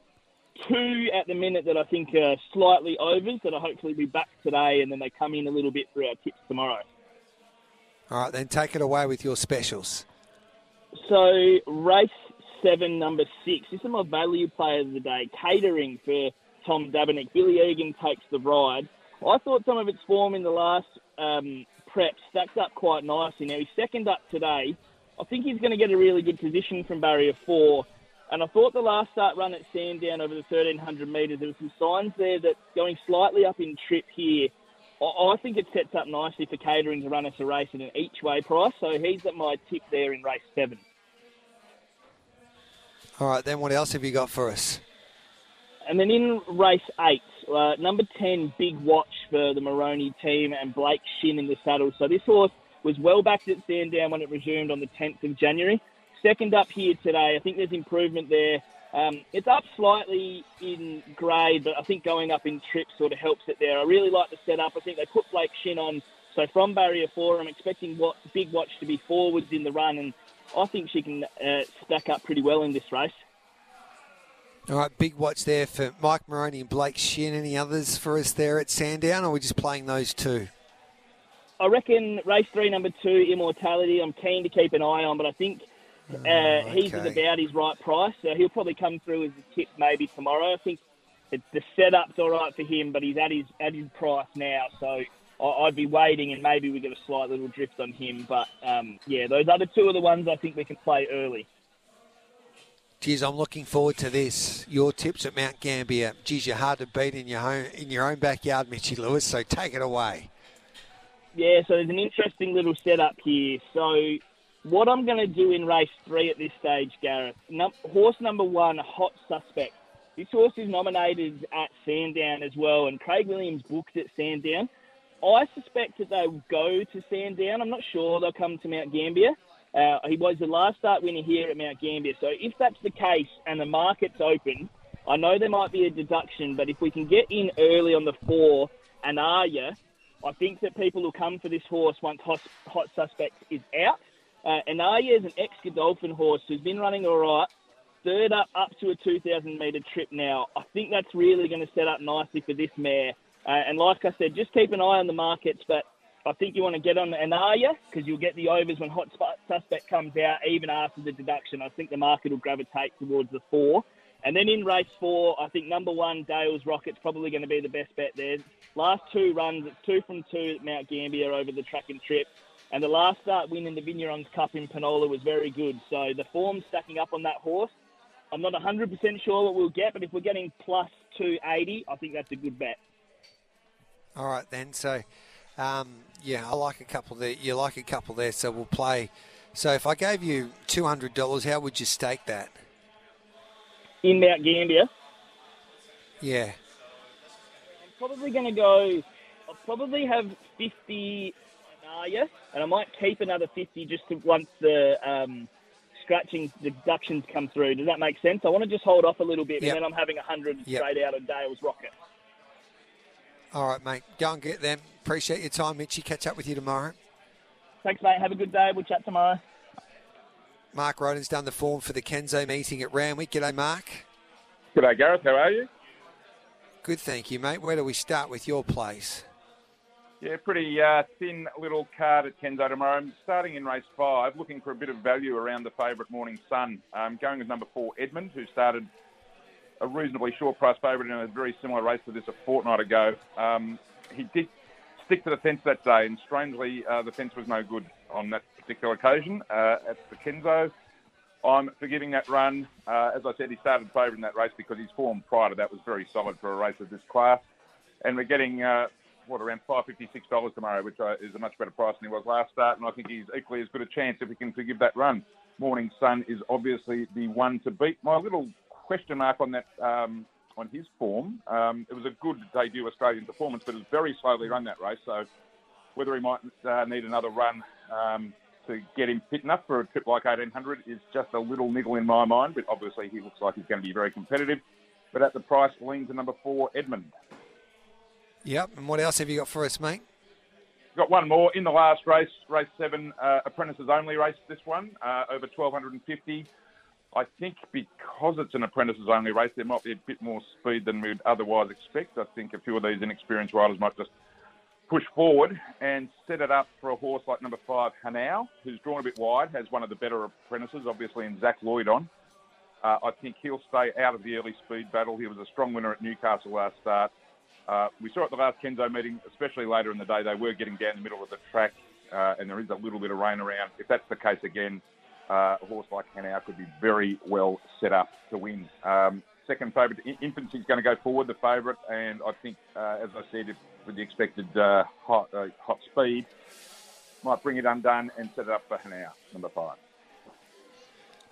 two at the minute that I think are slightly overs that I hopefully be back today, and then they come in a little bit for our tips tomorrow. All right, then take it away with your specials. So race seven, number six. This is my value player of the day. Catering for Tom Dabernig. Billy Egan takes the ride. I thought some of its form in the last um, prep stacked up quite nicely. Now he's second up today. I think he's going to get a really good position from barrier four. And I thought the last start run at Sandown over the 1300 metres, there were some signs there that going slightly up in trip here, I, I think it sets up nicely for catering to run us a race at an each way price. So he's at my tip there in race seven. All right, then what else have you got for us? And then in race eight, uh, number 10, Big Watch for the Moroney team and Blake Shinn in the saddle. So this horse was well backed at Sandown when it resumed on the 10th of January. Second up here today. I think there's improvement there. Um, it's up slightly in grade, but I think going up in trip sort of helps it there. I really like the setup. I think they put Blake Shinn on. So from barrier four, I'm expecting what Big Watch to be forwards in the run, and I think she can uh, stack up pretty well in this race. All right, big watch there for Mike Moroney and Blake Shinn. Any others for us there at Sandown, or are we just playing those two? I reckon race three, number two, Immortality. I'm keen to keep an eye on, but I think uh, Oh, he's at about his right price. So he'll probably come through as a tip maybe tomorrow. I think it, the setup's all right for him, but he's at his at his price now. So I, I'd be waiting, and maybe we get a slight little drift on him. But um, yeah, those other two are the ones I think we can play early. Geez, I'm looking forward to this. Your tips at Mount Gambier. Geez, you're hard to beat in your home in your own backyard, Mitchy Lewis. So take it away. Yeah, so there's an interesting little setup here. So, what I'm going to do in race three at this stage, Gareth, num- horse number one, Hot Suspect. This horse is nominated at Sandown as well, and Craig Williams booked at Sandown. I suspect that they will go to Sandown. I'm not sure they'll come to Mount Gambier. Uh, he was the last start winner here at Mount Gambier. So if that's the case and the market's open, I know there might be a deduction, but if we can get in early on the four and Arya, I think that people will come for this horse once Hot, hot Suspect is out. Uh, and Arya is an ex-Godolphin horse who's been running all right. Third up, up to a 2,000 metre trip now. I think that's really going to set up nicely for this mare. Uh, and like I said, just keep an eye on the markets, but I think you want to get on Anaya because you'll get the overs when Hot Sp- Suspect comes out, even after the deduction. I think the market will gravitate towards the four. And then in race four, I think number one, Dale's Rocket's probably going to be the best bet there. Last two runs, it's two from two at Mount Gambier over the track and trip. And the last start win in the Vignerons Cup in Penola was very good. So the form's stacking up on that horse. I'm not 100% sure what we'll get, but if we're getting plus 280, I think that's a good bet. All right then. So, um, yeah, I like a couple there. You like a couple there, so we'll play. So if I gave you two hundred dollars, how would you stake that? In Mount Gambier, Yeah. I'm probably going to go. I'll probably have 50 Anaya, and I might keep another 50 just to once the um, scratching deductions come through. Does that make sense? I want to just hold off a little bit, Yep. and then I'm having 100 Yep. straight out of Dale's Rocket. All right, mate. Go and get them. Appreciate your time, Mitchy. Catch up with you tomorrow. Thanks, mate. Have a good day. We'll chat tomorrow. Mark Roden's done the form for the Kenzo meeting at Randwick. G'day, Mark. G'day, Gareth. How are you? Good, thank you, mate. Where do we start with your place? Yeah, pretty uh, thin little card at Kenzo tomorrow. I'm starting in race five, looking for a bit of value around the favourite Morning Sun. Um, going with number four, Edmund, who started a reasonably short price favourite in a very similar race to this a fortnight ago. Um, he did stick to the fence that day, and strangely, uh, the fence was no good on that particular occasion uh, at the Kenzo. I'm forgiving that run. Uh, as I said, he started favouring that race because his form prior to that was very solid for a race of this class. And we're getting, uh, what, around $556 tomorrow, which uh, is a much better price than he was last start. And I think he's equally as good a chance if we can forgive that run. Morning Sun is obviously the one to beat. My little question mark on that, um, on his form, um, it was a good debut Australian performance, but it was very slowly run that race. So whether he might uh, need another run um, to get him fit enough for a trip like 1800 is just a little niggle in my mind, but obviously he looks like he's going to be very competitive. But at the price, lean to number four, Edmund. Yep. And what else have you got for us, mate? Got one more in the last race, race seven, uh, apprentices only race. This one uh, over 1250. I think because it's an apprentices only race, there might be a bit more speed than we'd otherwise expect. I think a few of these inexperienced riders might just push forward and set it up for a horse like number five, Hanau, who's drawn a bit wide, has one of the better apprentices, obviously, in Zach Lloyd on. Uh, I think he'll stay out of the early speed battle. He was a strong winner at Newcastle last start. Uh, we saw at the last Kenzo meeting, especially later in the day, they were getting down the middle of the track, uh, and there is a little bit of rain around. If that's the case again, uh, a horse like Hanau could be very well set up to win. Um, second favourite, Infancy is going to go forward, the favourite, and I think, uh, as I said, if, with the expected uh, hot, uh, hot speed, might bring it undone and set it up for Hanau, number five.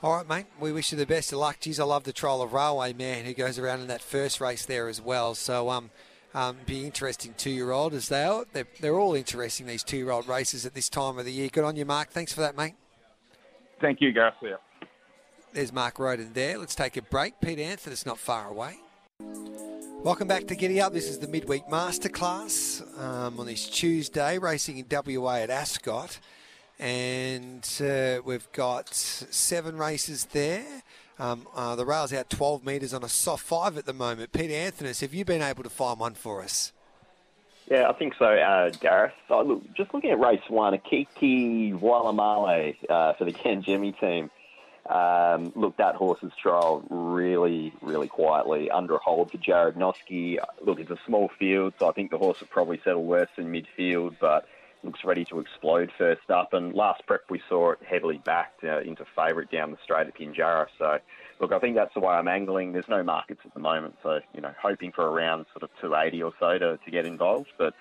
All right, mate. We wish you the best of luck. Geez, I love the trial of Railway Man who goes around in that first race there as well. So, um, um, be interesting two-year-old as they are. They're, they're all interesting these two-year-old races at this time of the year. Good on you, Mark. Thanks for that, mate. Thank you, Garcia. There's Mark Roden there. Let's take a break. Pete Anthony is not far away. Welcome back to Giddy Up. This is the midweek masterclass um, on this Tuesday, racing in WA at Ascot and uh, we've got seven races there. Um, uh, the rail's out 12 metres on a soft five at the moment. Peter Anthony, have you been able to find one for us? Yeah, I think so, uh, Gareth. So, look, just looking at race one, Akiki Walamale uh, for the Ken Jimmy team. Um, look, that horse's trial really, really quietly under a hold for Jarrad Noske. Look, it's a small field, so I think the horse would probably settle worse in midfield, but looks ready to explode first up. And last prep, we saw it heavily backed uh, into favourite down the straight at Pinjarra. So, look, I think that's the way I'm angling. There's no markets at the moment, so you know, hoping for around sort of 280 or so to, to get involved. But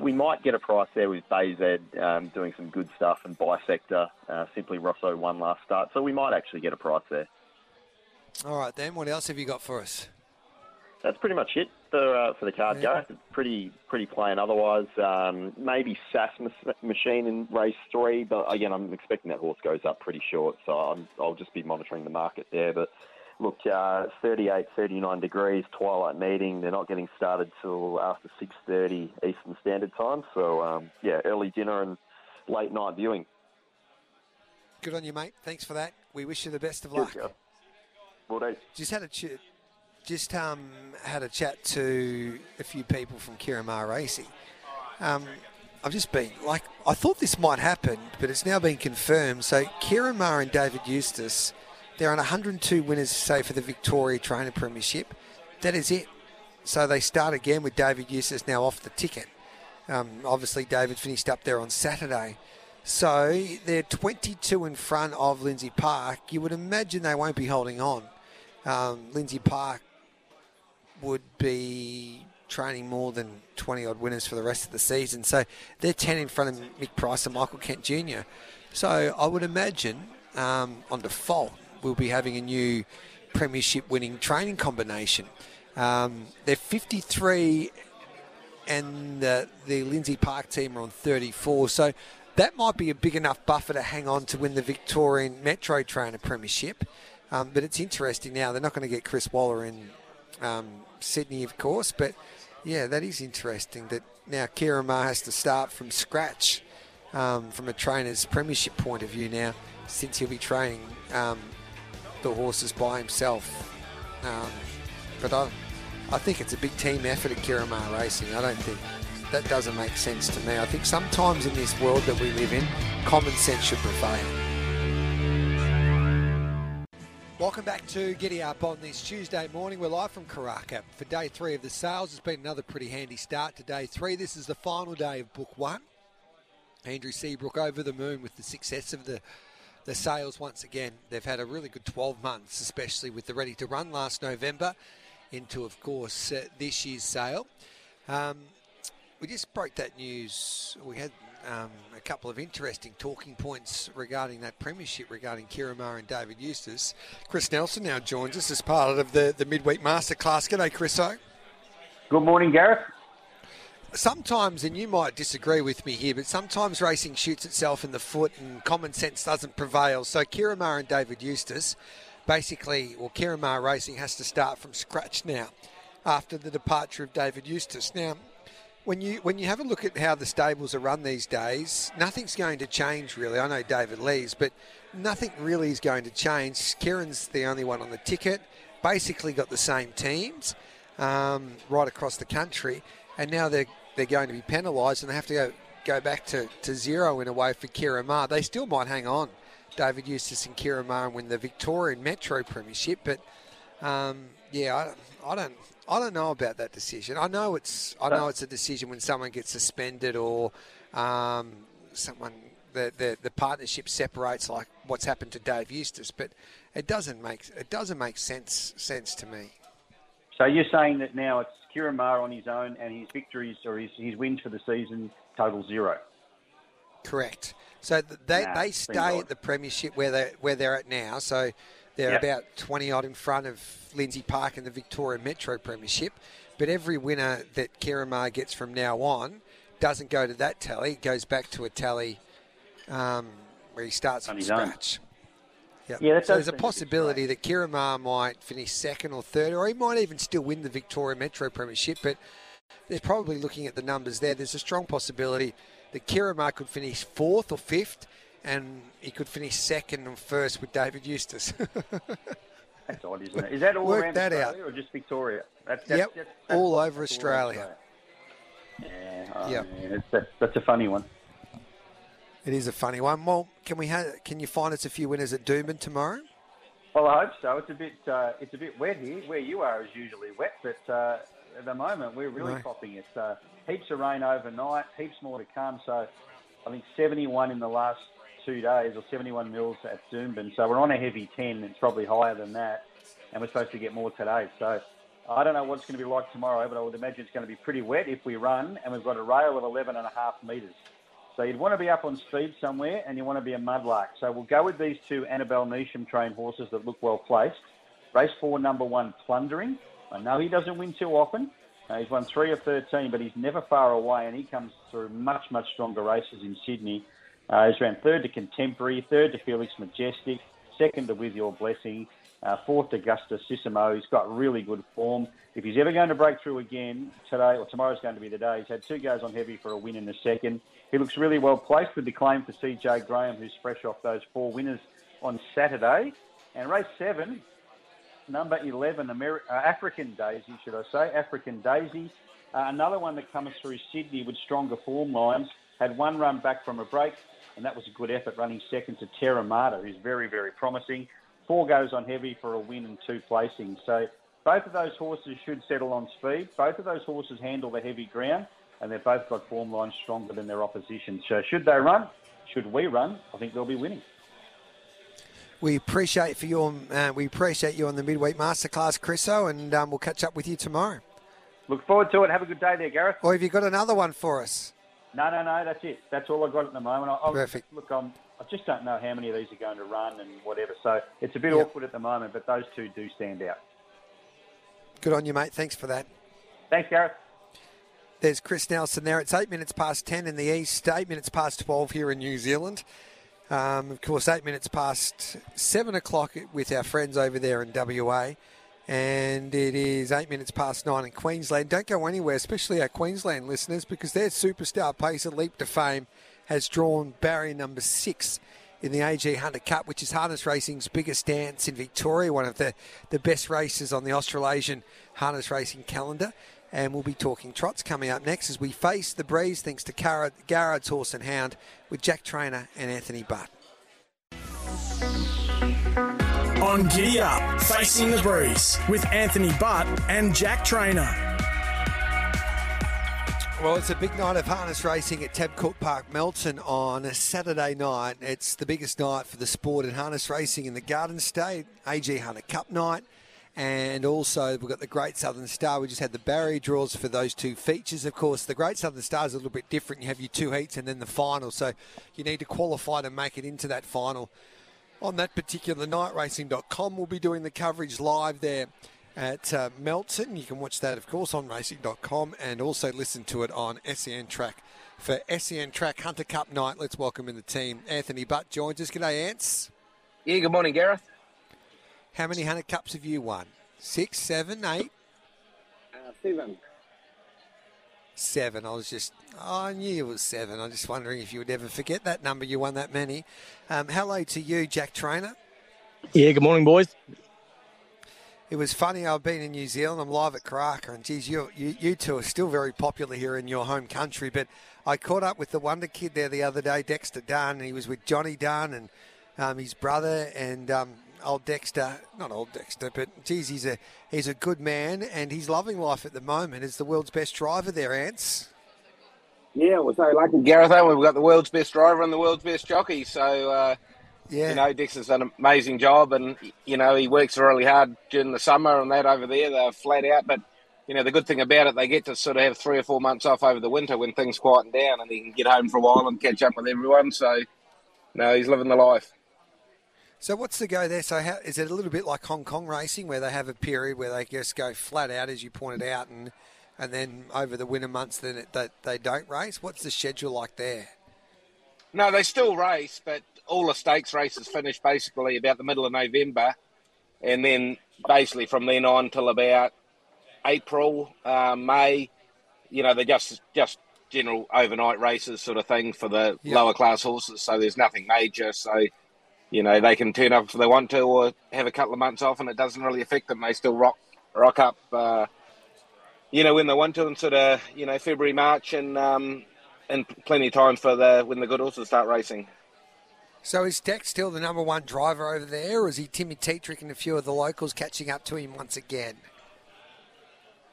we might get a price there with Bayzed um, doing some good stuff and Bisector. Uh, Simply Rosso won last start, so we might actually get a price there. All right, then. What else have you got for us? that's pretty much it for uh, for the card Yeah. go. Pretty pretty plain. Otherwise, um, maybe SAS machine in race three, but again, I'm expecting that horse goes up pretty short, so I'm, I'll just be monitoring the market there. But look, uh, 38, 39 degrees, twilight meeting. They're not getting started till after 6:30 Eastern Standard Time. So um, yeah, early dinner and late night viewing. Good on you, mate. Thanks for that. We wish you the best of luck. do. Just had a ch- just um, had a chat to a few people from Ciaron Maher Racing. Um, I've just been like, I thought this might happen, but it's now been confirmed. So Ciaron Maher and David Eustace, they're on 102 winners, say for the Victoria Trainer Premiership. That is it. So they start again with David Eustace now off the ticket. Um, obviously, David finished up there on Saturday. So they're 22 in front of Lindsay Park. You would imagine they won't be holding on. Um, Lindsay Park would be training more than 20 odd winners for the rest of the season. So they're 10 in front of Mick Price and Michael Kent Jr. So I would imagine um, on default we'll be having a new premiership winning training combination. Um, they're 53 and the, the Lindsay Park team are on 34. So that might be a big enough buffer to hang on to win the Victorian Metro Trainer Premiership. Um, but it's interesting now. They're not going to get Chris Waller in um, Sydney, of course. But yeah, that is interesting that now Ciaron Maher has to start from scratch um, from a trainer's premiership point of view now, since he'll be training um, the horses by himself. Um, but I, I think it's a big team effort at Ciaron Maher Racing. I don't think that doesn't make sense to me. I think sometimes in this world that we live in, common sense should prevail. Welcome back to Giddy Up on this Tuesday morning. We're live from Karaka for day three of the sales. It's been another pretty handy start to day three. This is the final day of book one. Andrew Seabrook over the moon with the success of the the sales once again. They've had a really good 12 months, especially with the Ready to Run last November into, of course, uh, this year's sale. Um, we just broke that news. We had um, a couple of interesting talking points regarding that premiership, regarding Ciaron Maher and David Eustace. Chris Nelson now joins us as part of the, the midweek masterclass. G'day, Chriso. Good morning, Gareth. Sometimes, and you might disagree with me here, but sometimes racing shoots itself in the foot and common sense doesn't prevail. So Ciaron Maher and David Eustace, basically, well, Ciaron Maher Racing has to start from scratch now after the departure of David Eustace. Now, when you when you have a look at how the stables are run these days, nothing's going to change really. I know David Lee's, but nothing really is going to change. Ciaron's the only one on the ticket. Basically, got the same teams um, right across the country, and now they're they're going to be penalised and they have to go go back to, to zero in a way for Ciaron Maher. They still might hang on, David Eustace and Ciaron Maher, and win the Victorian Metro Premiership, but um, yeah, I, I don't. I don't know about that decision. I know it's I know it's a decision when someone gets suspended or um, someone the, the, the partnership separates like what's happened to Dave Eustace, but it doesn't make it doesn't make sense sense to me. So you're saying that now it's Ciaron Maher on his own, and his victories or his, his wins for the season total zero. Correct. So they Nah, they stay at the premiership where they where they're at now. So they're Yep. about twenty odd in front of Lindsay Park in the Victoria Metro Premiership. But every winner that Ciaron Maher gets from now on doesn't go to that tally. It goes back to a tally um, where he starts On from his own. Yep. Yeah, so there's a possibility that Ciaron Maher might finish second or third, or he might even still win the Victoria Metro Premiership. But they're probably looking at the numbers there. There's a strong possibility that Ciaron Maher could finish fourth or fifth, and he could finish second or first with David Eustace. [laughs] That's odd, isn't it? Is that all Work around that Australia or just Victoria? That's, that's, Yep, that's, all over all Australia. Yeah, oh, Yep. man, that's, that's a funny one. It is a funny one. Well, can we ha- can you find us a few winners at Doomben tomorrow? Well, I hope so. It's a bit uh, it's a bit wet here. Where you are is usually wet, but uh, at the moment we're really Right. copping it. Uh, heaps of rain overnight, heaps more to come. So I think 71 in the last two days, or 71 mils at Doomben. So we're on a heavy 10. It's probably higher than that, and we're supposed to get more today. So I don't know what it's going to be like tomorrow, but I would imagine it's going to be pretty wet if we run, and we've got a rail of 11 and a half metres. So you'd want to be up on speed somewhere, and you want to be a mudlark. So we'll go with these two Annabelle Neesham trained horses that look well placed. Race four, number one, Plundering. I know he doesn't win too often. Uh, he's won three of 13, but he's never far away, and he comes through much, much stronger races in Sydney. Uh, he's ran third to Contemporary, third to Felix Majestic, second to With Your Blessing, uh, fourth to Augustus Sissimo. He's got really good form. If he's ever going to break through again today, or tomorrow's going to be the day, he's had two goes on heavy for a win in the second. He looks really well placed with the claim for CJ Graham, who's fresh off those four winners on Saturday. And race seven, number 11, Ameri- uh, African Daisy, should I say, African Daisy. Uh, another one that comes through Sydney with stronger form lines. Had one run back from a break, and that was a good effort running second to Terra Mata, who's very, very promising. Four goes on heavy for a win and two placings. So both of those horses should settle on speed. Both of those horses handle the heavy ground, and they've both got form lines stronger than their opposition. So should they run, should we run, I think they'll be winning. We appreciate for your uh, we appreciate you on the midweek masterclass, Chriso, and um, we'll catch up with you tomorrow. Look forward to it. Have a good day there, Gareth. Or have you got another one for us? No, no, no. That's it. That's all I've got at the moment. I, I, Perfect. Look, I'm, I just don't know how many of these are going to run and whatever. So it's a bit Yep. awkward at the moment, but those two do stand out. Good on you, mate. Thanks for that. Thanks, Gareth. There's Chris Nelson there. It's eight minutes past 10 in the east, eight minutes past 12 here in New Zealand. Um, of course, eight minutes past seven o'clock with our friends over there in WA. And it is eight minutes past nine in Queensland. Don't go anywhere, especially our Queensland listeners, because their superstar pacer, Leap to Fame, has drawn barrier number six in the AG Hunter Cup, which is harness racing's biggest dance in Victoria, one of the, the best races on the Australasian harness racing calendar. And we'll be talking trots coming up next as we face the breeze thanks to Garrard, Garrard's Horse and Hound with Jack Trainor and Anthony Butt. On Giddy Up, Facing the Breeze with Anthony Butt and Jack Trainor. Well, it's a big night of harness racing at Tabcorp Park, Melton on a Saturday night. It's the biggest night for the sport in harness racing in the Garden State, AG Hunter Cup night. And also, we've got the Great Southern Star. We just had the barrier draws for those two features. Of course, the Great Southern Star is a little bit different. You have your two heats and then the final. So you need to qualify to make it into that final. On that particular night, racing.com will be doing the coverage live there at uh, Melton. You can watch that, of course, on racing.com and also listen to it on SEN Track. For SEN Track Hunter Cup night, let's welcome in the team. Anthony Butt joins us. G'day, Ants. Yeah, good morning, Gareth. How many Hunter Cups have you won? Six, seven, eight? Uh, seven. Seven. I was just, oh, I knew it was seven. I'm just wondering if you would ever forget that number. You won that many. Um, hello to you, Jack Trainor. Yeah, good morning, boys. It was funny. I've been in New Zealand. I'm live at Karaka, and geez, you, you you two are still very popular here in your home country. But I caught up with the Wonder Kid there the other day, Dexter Dunn. He was with Johnny Dunn and um, his brother and um, old Dexter. Not old Dexter, but geez, he's a he's a good man, and he's loving life at the moment. Is the world's best driver there, Ants? Yeah, well, so lucky Gareth. We've got the world's best driver and the world's best jockey. So, uh, yeah. you know, Dix has done an amazing job, and you know he works really hard during the summer and that over there. They're flat out, but you know the good thing about it, they get to sort of have three or four months off over the winter when things quieten down, and he can get home for a while and catch up with everyone. So, no, he's living the life. So what's the go there? So how, is it a little bit like Hong Kong racing, where they have a period where they just go flat out, as you pointed out, and and then over the winter months, then it, they, they don't race? What's the schedule like there? No, they still race, but all the stakes races finish basically about the middle of November, and then basically from then on till about April, uh, May, you know, they're just just general overnight races sort of thing for the Yeah. lower class horses. So there's nothing major. So you know they can turn up if they want to, or have a couple of months off, and it doesn't really affect them. They still rock rock up. Uh, you know when they want to, in sort of you know February, March, and um, and plenty of time for the when the good horses start racing. So is Dex still the number one driver over there, or is he Timmy Tetrick and a few of the locals catching up to him once again?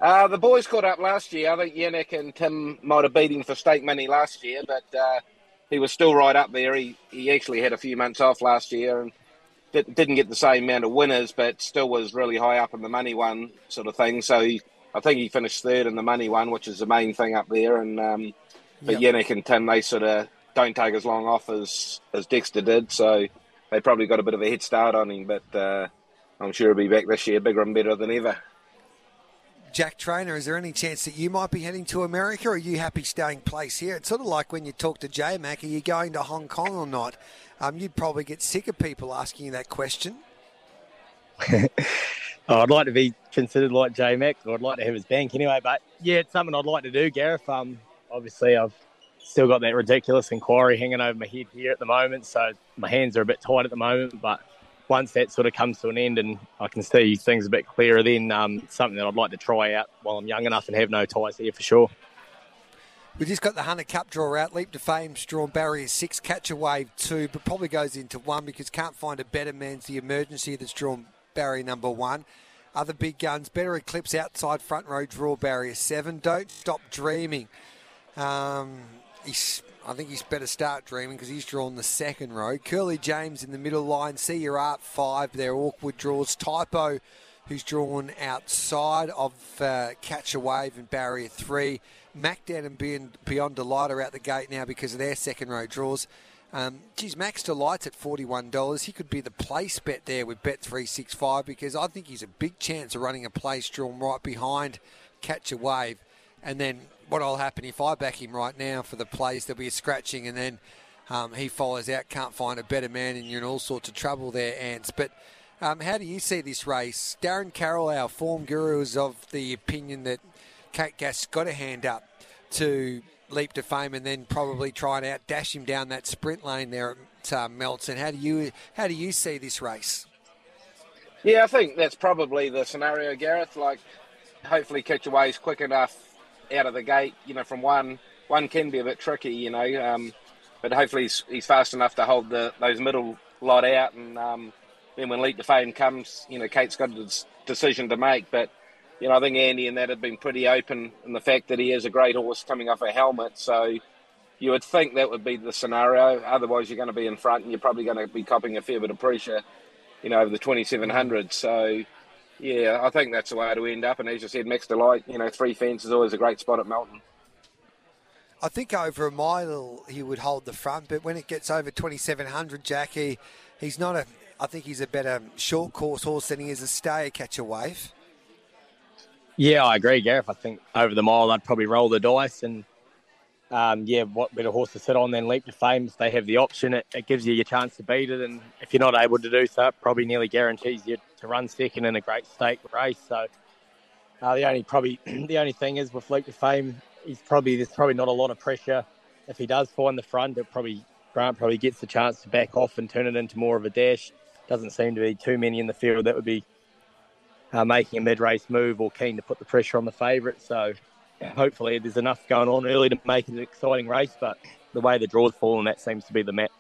Uh, the boys caught up last year. I think Yannick and Tim might have beat him for stake money last year, but uh, he was still right up there. He he actually had a few months off last year and did, didn't get the same amount of winners, but still was really high up in the money one sort of thing. So he, I think he finished third in the money one, which is the main thing up there. And um, but Yep. Yannick and Tim, they sort of don't take as long off as as Dexter did, so they probably got a bit of a head start on him. But uh, I'm sure he'll be back this year, bigger and better than ever. Jack Trainor, is there any chance that you might be heading to America, or are you happy staying place here? It's sort of like when you talk to J Mac, are you going to Hong Kong or not? Um, you'd probably get sick of people asking you that question. [laughs] Oh, I'd like to be considered like J Mac, or I'd like to have his bank anyway. But yeah, it's something I'd like to do, Gareth. Um, obviously, I've still got that ridiculous inquiry hanging over my head here at the moment, so my hands are a bit tight at the moment. But once that sort of comes to an end and I can see things a bit clearer, then um, something that I'd like to try out while I'm young enough and have no ties here for sure. We just got the Hunter Cup draw out. Leap to Fame's drawn barrier six, catch a wave two, but probably goes into one because can't find a better man's the emergency that's drawn barrier number one. Other big guns, better eclipse outside front row draw barrier seven. Don't stop dreaming. Um, he's, I think he's better start dreaming because he's drawn the second row. Curly James in the middle line. See your art five. They're awkward draws. Typo, who's drawn outside of uh, Catch a Wave and Barrier three. Mac down and beyond, beyond Delight are out the gate now because of their second row draws. Um, geez, Max Delight's at $41. He could be the place bet there with Bet365 because I think he's a big chance of running a place drawn right behind Catch a Wave. And then what'll happen if I back him right now for the plays, there'll be a scratching and then um, he follows out, can't find a better man, and you're in all sorts of trouble there, Ants. But um, how do you see this race? Darren Carroll, our form guru, is of the opinion that Kate Gath got a hand up to leap to fame and then probably try and outdash him down that sprint lane there at uh, Melton. How do you how do you see this race? Yeah, I think that's probably the scenario, Gareth. Like, hopefully, Catch a Wave is quick enough out of the gate. You know, from one, one can be a bit tricky. You know, um, but hopefully he's, he's fast enough to hold the those middle lot out. And um, then when leap to fame comes, you know, Kate's got a decision to make. But you know, I think Andy and that have been pretty open in the fact that he is a great horse coming off a helmet. So you would think that would be the scenario. Otherwise, you're going to be in front and you're probably going to be copping a fair bit of pressure, you know, over the 2700. So, yeah, I think that's the way to end up. And as you said, Max Delight, you know, three fence is always a great spot at Melton. I think over a mile he would hold the front, but when it gets over 2700, Jackie, he's not a. I think he's a better short course horse than he is a stayer catch a wave. Yeah, I agree, Gareth. I think over the mile, I'd probably roll the dice and, um, yeah, what better horse to sit on than Leap to Fame? If they have the option, it, it gives you your chance to beat it. And if you're not able to do so, it probably nearly guarantees you to run second in a great stake race. So uh, the only probably [clears throat] the only thing is with Leap to Fame, he's probably there's probably not a lot of pressure. If he does find the front, it probably Grant probably gets the chance to back off and turn it into more of a dash. Doesn't seem to be too many in the field that would be uh, making a mid-race move or keen to put the pressure on the favourite. So hopefully there's enough going on early to make it an exciting race. But the way the draw's fallen, that seems to be the map.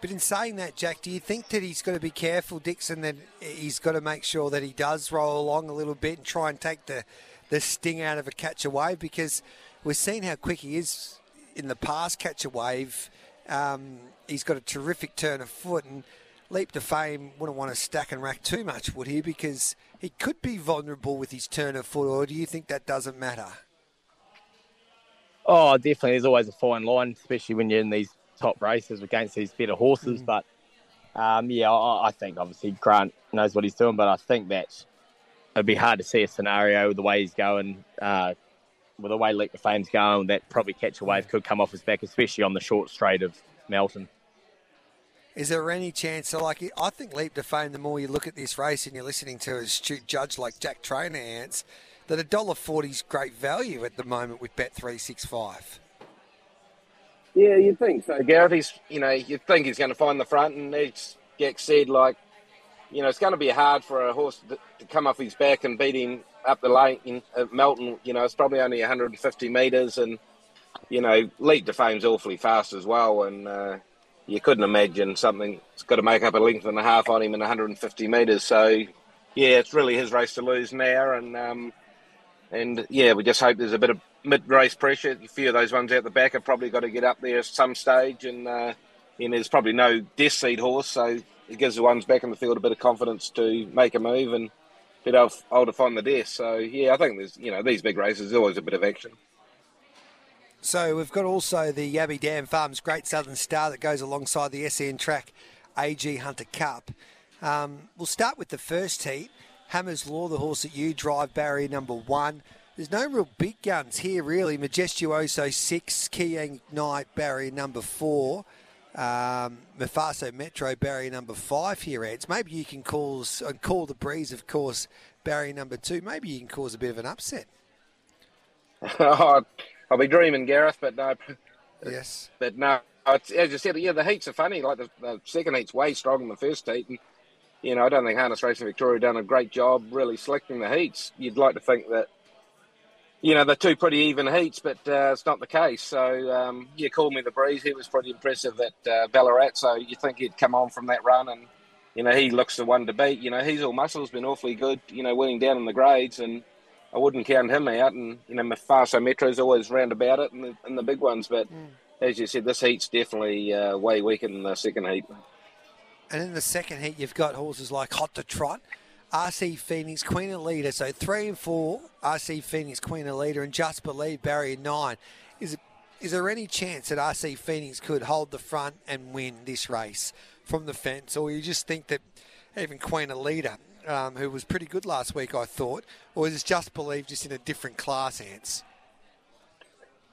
But in saying that, Jack, do you think that he's got to be careful, Dixon, that he's got to make sure that he does roll along a little bit and try and take the, the sting out of a catch a wave? Because We've seen how quick he is in the past, catch a wave. Um, he's got a terrific turn of foot, and Leap to Fame wouldn't want to stack and rack too much, would he? Because he could be vulnerable with his turn of foot, or do you think that doesn't matter? Oh, definitely. There's always a fine line, especially when you're in these top races against these better horses. Mm. But um, yeah, I, I, think obviously Grant knows what he's doing, but I think that it'd be hard to see a scenario with the way he's going, uh, with the way Leap to Fame's going, that probably catch a wave could come off his back, especially on the short straight of Melton. Is there any chance? Like, I think Leap to Fame. The more you look at this race and you're listening to a astute judge like Jack Trainor ants, that a dollar is great value at the moment with Bet three six five. Yeah, you'd think so, Gareth. He's, you know, you'd think he's going to find the front, and as Jack said, like, you know, it's going to be hard for a horse to, come off his back and beat him up the lane at Melton. You know, it's probably only 150 metres, and you know, Leap to Fame's awfully fast as well, and uh, you couldn't imagine something. It's got to make up a length and a half on him in 150 metres. So, yeah, it's really his race to lose now, and um, and yeah, we just hope there's a bit of mid-race pressure. A few of those ones out the back have probably got to get up there at some stage, and uh, and there's probably no death seat horse, so it gives the ones back in the field a bit of confidence to make a move and bit of hold to find the death. So yeah, I think there's you know these big races, there's always a bit of action. So we've got also the Yabby Dam Farms Great Southern Star that goes alongside the SEN Track AG Hunter Cup. Um, we'll start with the first heat. Hammer's Law, the horse that you drive, barrier number one. There's no real big guns here, really. Majestuoso six, Keyang Knight, barrier number four. Um, Mafaso Metro, barrier number five here, Eds. Maybe you can cause, uh, call the breeze, of course, barrier number two. Maybe you can cause a bit of an upset. [laughs] I'll be dreaming, Gareth, but no. Yes. But no, as you said, yeah, the heats are funny. Like the, the second heat's way stronger than the first heat. And, you know, I don't think Harness Racing Victoria done a great job really selecting the heats. You'd like to think that, you know, they're two pretty even heats, but uh, it's not the case. So, um, yeah, call me the breeze. He was pretty impressive at uh, Ballarat. So you think he'd come on from that run and, you know, he looks the one to beat. You know, he's all muscles, been awfully good, you know, winning down in the grades and I wouldn't count him out. And you know, Mafaso Metro's always round about it in the, in the big ones. But mm. as you said, this heat's definitely uh, way weaker than the second heat. And in the second heat, you've got horses like Hot to Trot, RC Phoenix, Queen Elida. So three and four, RC Phoenix, Queen Elida, and Just Believe Barrier nine. Is it? Is there any chance that RC Phoenix could hold the front and win this race from the fence, or you just think that even Queen Elida um, who was pretty good last week, I thought, or is just believed just in a different class, Ants?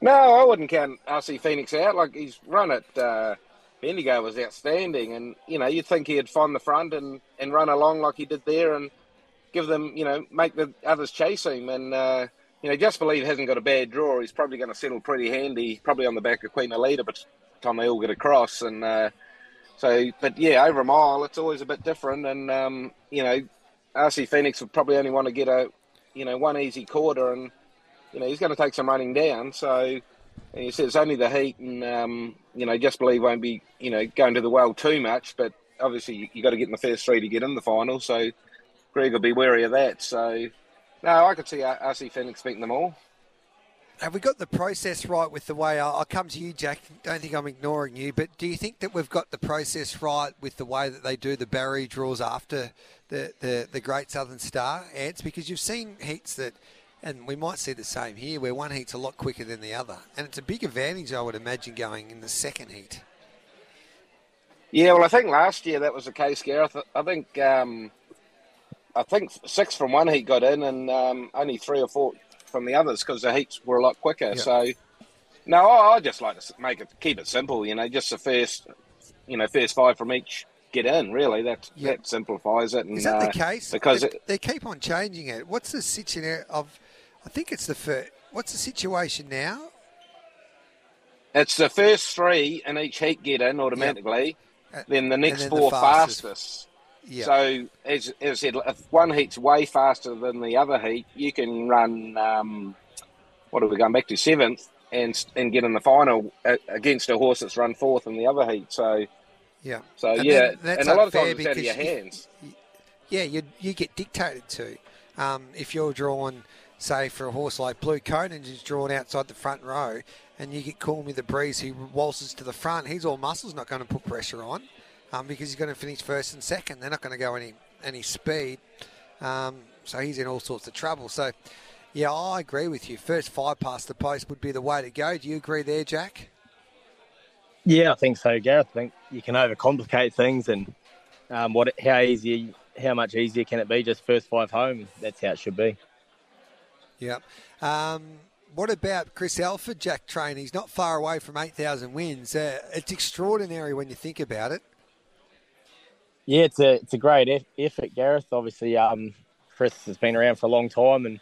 No, I wouldn't count RC Phoenix out. Like his run at uh, Bendigo was outstanding, and you know you'd think he'd find the front and, and run along like he did there, and give them you know make the others chase him, and uh, you know just believe hasn't got a bad draw. He's probably going to settle pretty handy, probably on the back of Queen Elida, but time they all get across, and uh, so but yeah, over a mile it's always a bit different, and um, you know RC Phoenix would probably only want to get a, you know, one easy quarter, and you know he's going to take some running down. So, you said it's only the heat, and um, you know, just believe won't be, you know, going to the well too much. But obviously, you, you got to get in the first three to get in the final. So, Greg will be wary of that. So, no, I could see RC Phoenix beating them all. Have we got the process right with the way I'll come to you, Jack? Don't think I'm ignoring you, but do you think that we've got the process right with the way that they do the Barry draws after the, the, the Great Southern Star ants? Because you've seen heats that, and we might see the same here, where one heat's a lot quicker than the other, and it's a big advantage, I would imagine, going in the second heat. Yeah, well, I think last year that was the case, Gareth. I think um, I think six from one heat got in, and um, only three or four from the others because the heats were a lot quicker. Yeah. So, no, I, I just like to make it keep it simple. You know, just the first, you know, first five from each get in. Really, that yeah. that simplifies it. And, Is that uh, the case? Because they, it, they, keep on changing it. What's the situation of? I think it's the first. What's the situation now? It's the first three in each heat get in automatically. Yep. Then the next then four the fastest. fastest yeah. So as, as I said, if one heat's way faster than the other heat, you can run. Um, what are we going back to seventh and and get in the final against a horse that's run fourth in the other heat. So yeah. So and yeah, and a lot of times it's out of your hands. You, yeah, you you get dictated to. Um, if you're drawn say for a horse like Blue Conan who's drawn outside the front row, and you get Call Me the Breeze who waltzes to the front, he's all muscles, not going to put pressure on um, because he's going to finish first and second. They're not going to go any any speed, um, so he's in all sorts of trouble. So, yeah, I agree with you. First five past the post would be the way to go. Do you agree there, Jack? Yeah, I think so, Gareth. I think you can overcomplicate things, and um, what how easy, how much easier can it be? Just first five home. That's how it should be. Yep. Um, what about Chris Alford, Jack Train? He's not far away from 8,000 wins. Uh, it's extraordinary when you think about it. Yeah, it's a it's a great effort, Gareth. Obviously, um, Chris has been around for a long time, and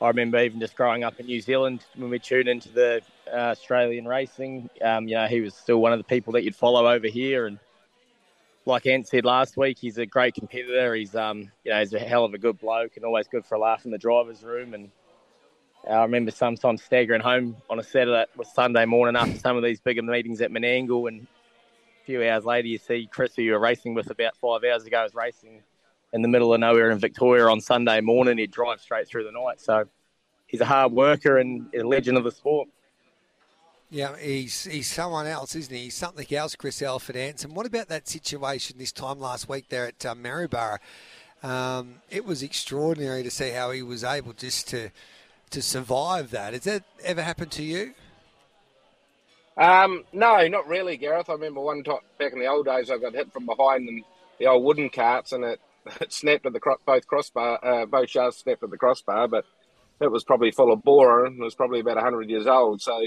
I remember even just growing up in New Zealand when we tuned into the uh, Australian racing. Um, you know, he was still one of the people that you'd follow over here, and like Ant said last week, he's a great competitor. He's um, you know, he's a hell of a good bloke, and always good for a laugh in the driver's room. And I remember sometimes staggering home on a Saturday or Sunday morning after some of these bigger meetings at Menangle, and few hours later you see Chris, who you were racing with about five hours ago, is racing in the middle of nowhere in Victoria on Sunday morning. He'd drive straight through the night. So he's a hard worker and a legend of the sport. Yeah, he's he's someone else, isn't he? He's something else, Chris Alford And What about that situation this time last week there at um, Maryborough? Um, it was extraordinary to see how he was able just to to survive that. Has that ever happened to you? Um, no, not really, Gareth. I remember one time back in the old days, I got hit from behind in the old wooden carts, and it, [laughs] it snapped at the cro- both crossbar, uh, both shafts snapped at the crossbar, but it was probably full of bore and it was probably about hundred years old. So,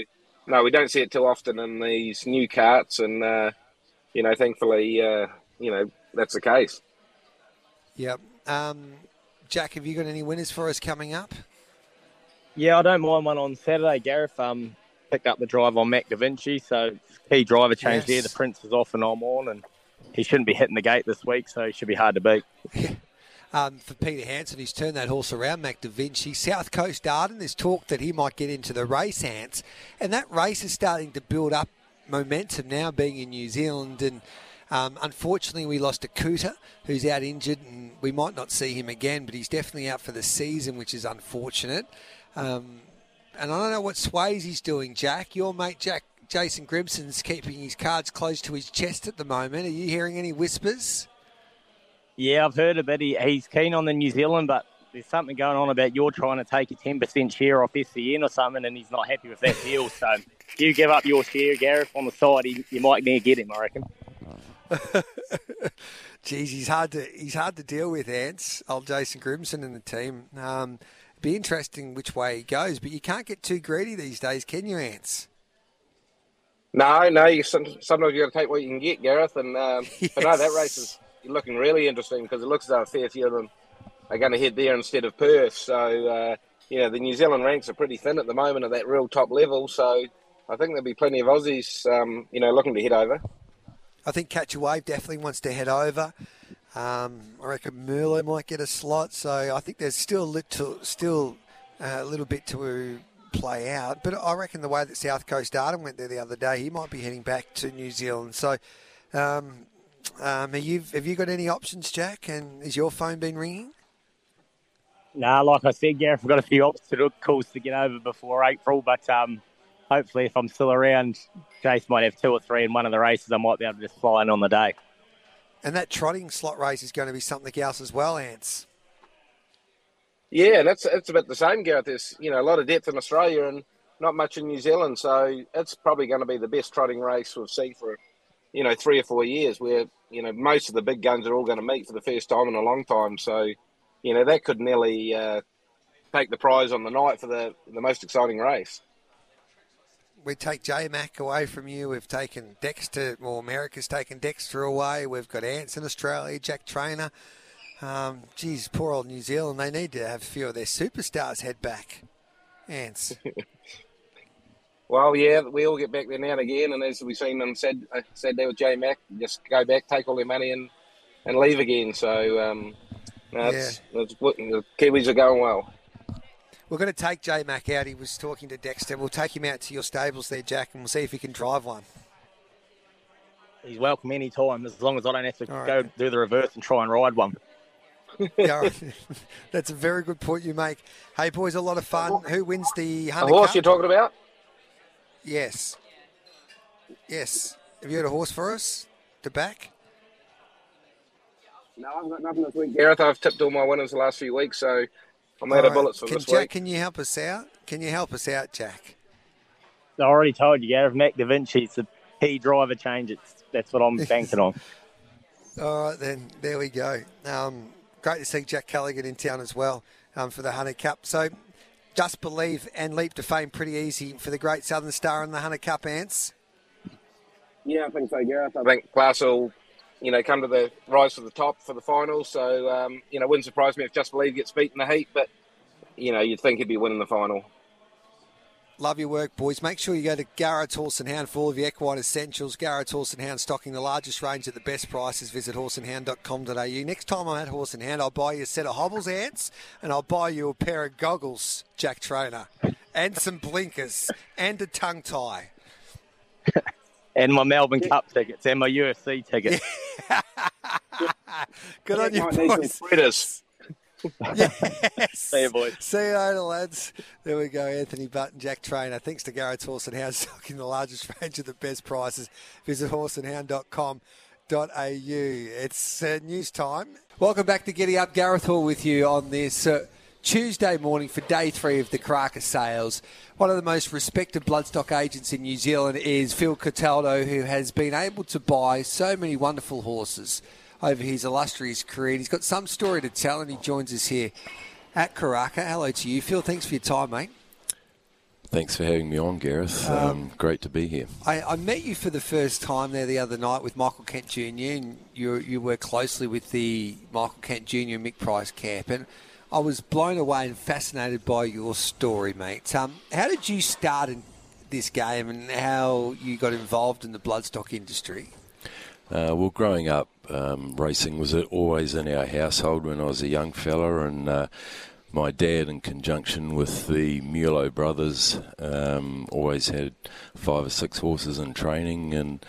no, we don't see it too often in these new carts, and uh, you know, thankfully, uh, you know, that's the case. Yep. Um, Jack, have you got any winners for us coming up? Yeah, I don't mind one on Saturday, Gareth. Um, picked up the drive on Mac Da Vinci, so key driver change Yes. there. The Prince is off and I'm on, and he shouldn't be hitting the gate this week, so he should be hard to beat. [laughs] um, for Peter Hanson, who's turned that horse around, Mac Da Vinci. South Coast Arden, there's talk that he might get into the race, Ants. And that race is starting to build up momentum now, being in New Zealand. And um, unfortunately, we lost a Cooter, who's out injured, and we might not see him again, but he's definitely out for the season, which is unfortunate. Um, and I don't know what sways Swayzee's doing, Jack. Your mate, Jack. Jason Grimson's keeping his cards close to his chest at the moment. Are you hearing any whispers? Yeah, I've heard a bit. He, he's keen on the New Zealand, but there's something going on about you're trying to take a 10% share off SCN or something, and he's not happy with that deal. [laughs] So if you give up your share, Gareth, on the side, he, you might near get him, I reckon. [laughs] Geez, he's hard to he's hard to deal with, Ants. Old Jason Grimson and the team. Um, be interesting which way he goes, but you can't get too greedy these days, can you, Ants? No, no. You some- sometimes you got to take what you can get, Gareth. And um, [laughs] but no, that race is looking really interesting because it looks as though a fair few of them are going to head there instead of Perth. So uh, you know the New Zealand ranks are pretty thin at the moment at that real top level. So I think there'll be plenty of Aussies, um, you know, looking to head over. I think Catch a Wave definitely wants to head over. Um, I reckon Merlot might get a slot, so I think there's still a little, still uh, a little bit to play out. But I reckon the way that South Coast Arden went there the other day, he might be heading back to New Zealand. So, um, um, have you have you got any options, Jack? And is your phone been ringing? Nah, like I said, Gareth, I've got a few obstacles to get over before April, but um, hopefully, if I'm still around, Jace might have two or three in one of the races. I might be able to just fly in on the day. And that trotting slot race is going to be something else as well, Ants. Yeah, that's it's about the same, Gareth. There's you know a lot of depth in Australia and not much in New Zealand, so it's probably going to be the best trotting race we've seen for you know three or four years. Where you know most of the big guns are all going to meet for the first time in a long time. So you know that could nearly uh, take the prize on the night for the the most exciting race. We take J Mac away from you. We've taken Dexter, well, America's taken Dexter away. We've got Ants in Australia, Jack Trainor. Um, geez, poor old New Zealand. They need to have a few of their superstars head back. Ants. [laughs] Well, yeah, we all get back there now and again, and as we've seen them said uh, said there with J Mac, just go back, take all their money, and and leave again. So um, no, it's, it's, the Kiwis are going well. We're going to take J Mac out. He was talking to Dexter. We'll take him out to your stables there, Jack, and we'll see if he can drive one. He's welcome any time, as long as I don't have to All right. go do the reverse and try and ride one. [laughs] yeah, [laughs] that's a very good point you make. Hey, boys, a lot of fun. Who wins the The horse Cup? you're talking about? Yes. Yes. Have you got a horse for us to back? No, I've got nothing this week. Gareth, I've tipped all my winners the last few weeks, so I'm out All of bullets for Can, this Jack, week. can you help us out? Can you help us out, Jack? I already told you, Gareth. Mac Da Vinci's the key driver change. It's, that's what I'm [laughs] banking on. All right, then. There we go. Um, great to see Jack Callaghan in town as well um, for the Hunter Cup. So, Just Believe and Leap to Fame pretty easy for the Great Southern Star and the Hunter Cup, Ants. Yeah, I think so, Gareth. I think Klaus will, you know, come to the rise to the top for the final. So, um, you know, wouldn't surprise me if Just Believe gets beat in the heat, but, you know, you'd think he'd be winning the final. Love your work, boys. Make sure you go to Garrett's Horse and Hound for all of your equine essentials. Garrett's Horse and Hound stocking the largest range at the best prices. Visit horseandhound.com.au. Next time I'm at Horse and Hound, I'll buy you a set of hobbles ants and I'll buy you a pair of goggles, Jack Trainor, and some blinkers and a tongue tie. [laughs] And my Melbourne Cup tickets and my UFC tickets. [laughs] Good on you, Might need some boys. fritters. [laughs] yes. See you, boys. See you later, lads. There we go, Anthony Button, Jack Trainor. Thanks to Garrett's Horse and Hound, [laughs] stocking the largest range of the best prices. Visit horseandhound.com.au. It's uh, news time. Welcome back to Giddy Up. Gareth Hall with you on this uh, Tuesday morning for day three of the Karaka sales. One of the most respected bloodstock agents in New Zealand is Phil Cataldo, who has been able to buy so many wonderful horses over his illustrious career. And he's got some story to tell, and he joins us here at Karaka. Hello to you, Phil. Thanks for your time, mate. Thanks for having me on, Gareth. Um, Um, great to be here. I, I met you for the first time there the other night with Michael Kent Jr. and you you work closely with the Michael Kent Jr. and Mick Price camp, and I was blown away and fascinated by your story, mate. Um, how did you start in this game, and how you got involved in the bloodstock industry? Uh, well, growing up, um, racing was always in our household when I was a young fella, and uh, my dad, in conjunction with the Mulo brothers, um, always had five or six horses in training, and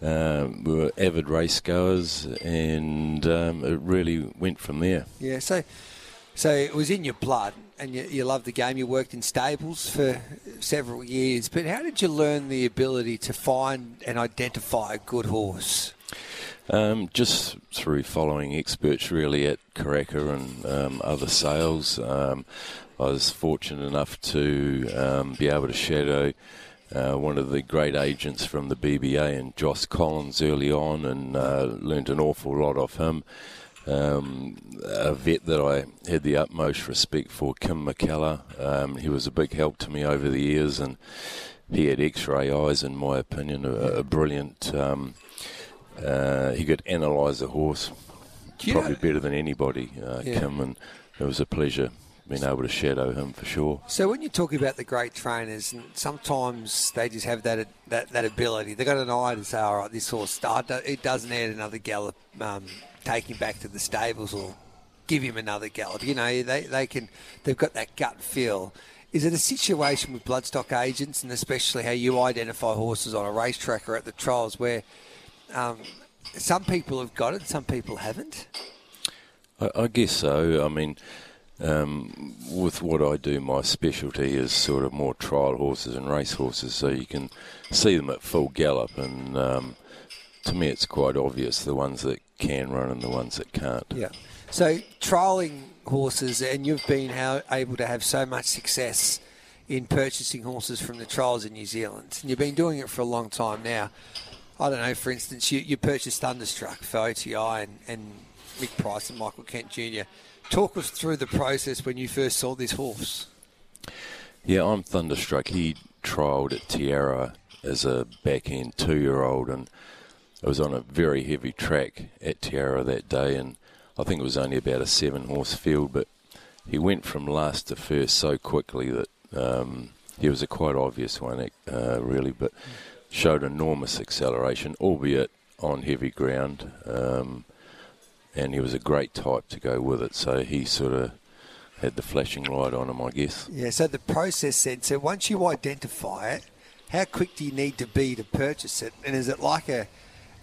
um, we were avid race goers, and um, it really went from there. Yeah, so so it was in your blood, and you, you loved the game. You worked in stables for several years, but how did you learn the ability to find and identify a good horse? Um, just through following experts really at Karaka and um, other sales. Um, I was fortunate enough to um, be able to shadow uh, one of the great agents from the BBA and Joss Collins early on and uh, learned an awful lot of him. Um, a vet that I had the utmost respect for, Kim McKellar. Um, he was a big help to me over the years and he had x-ray eyes in my opinion, a, a brilliant... Um, uh, he could analyse a horse you probably better than anybody, uh, Yeah. Kim, and it was a pleasure being able to shadow him for sure. So when you talk about the great trainers, and sometimes they just have that that, that ability. They've got an eye to say, "All right, this horse, uh, it doesn't need another gallop. Um, take him back to the stables, or give him another gallop." You know, they they can. They've got that gut feel. Is it a situation with bloodstock agents, and especially how you identify horses on a racetrack or at the trials, where um, some people have got it, some people haven't? I, I guess so. I mean, um, with what I do, my specialty is sort of more trial horses and race horses, so you can see them at full gallop, and um, to me, it's quite obvious the ones that can run and the ones that can't. Yeah. So trialing horses, and you've been how, able to have so much success in purchasing horses from the trials in New Zealand. And you've been doing it for a long time now. I don't know, for instance, you, you purchased Thunderstruck for OTI and, and Mick Price and Michael Kent Jr. Talk us through the process when you first saw this horse. Yeah, I'm thunderstruck. He trialled at Tierra as a back end two year old, and it was on a very heavy track at Tiara that day, and I think it was only about a seven horse field, but he went from last to first so quickly that um, he was a quite obvious one, uh, really, but showed enormous acceleration, albeit on heavy ground. Um, and he was a great type to go with it, so he sort of had the flashing light on him, I guess. Yeah, so the process then, so once you identify it, how quick do you need to be to purchase it? And is it like a,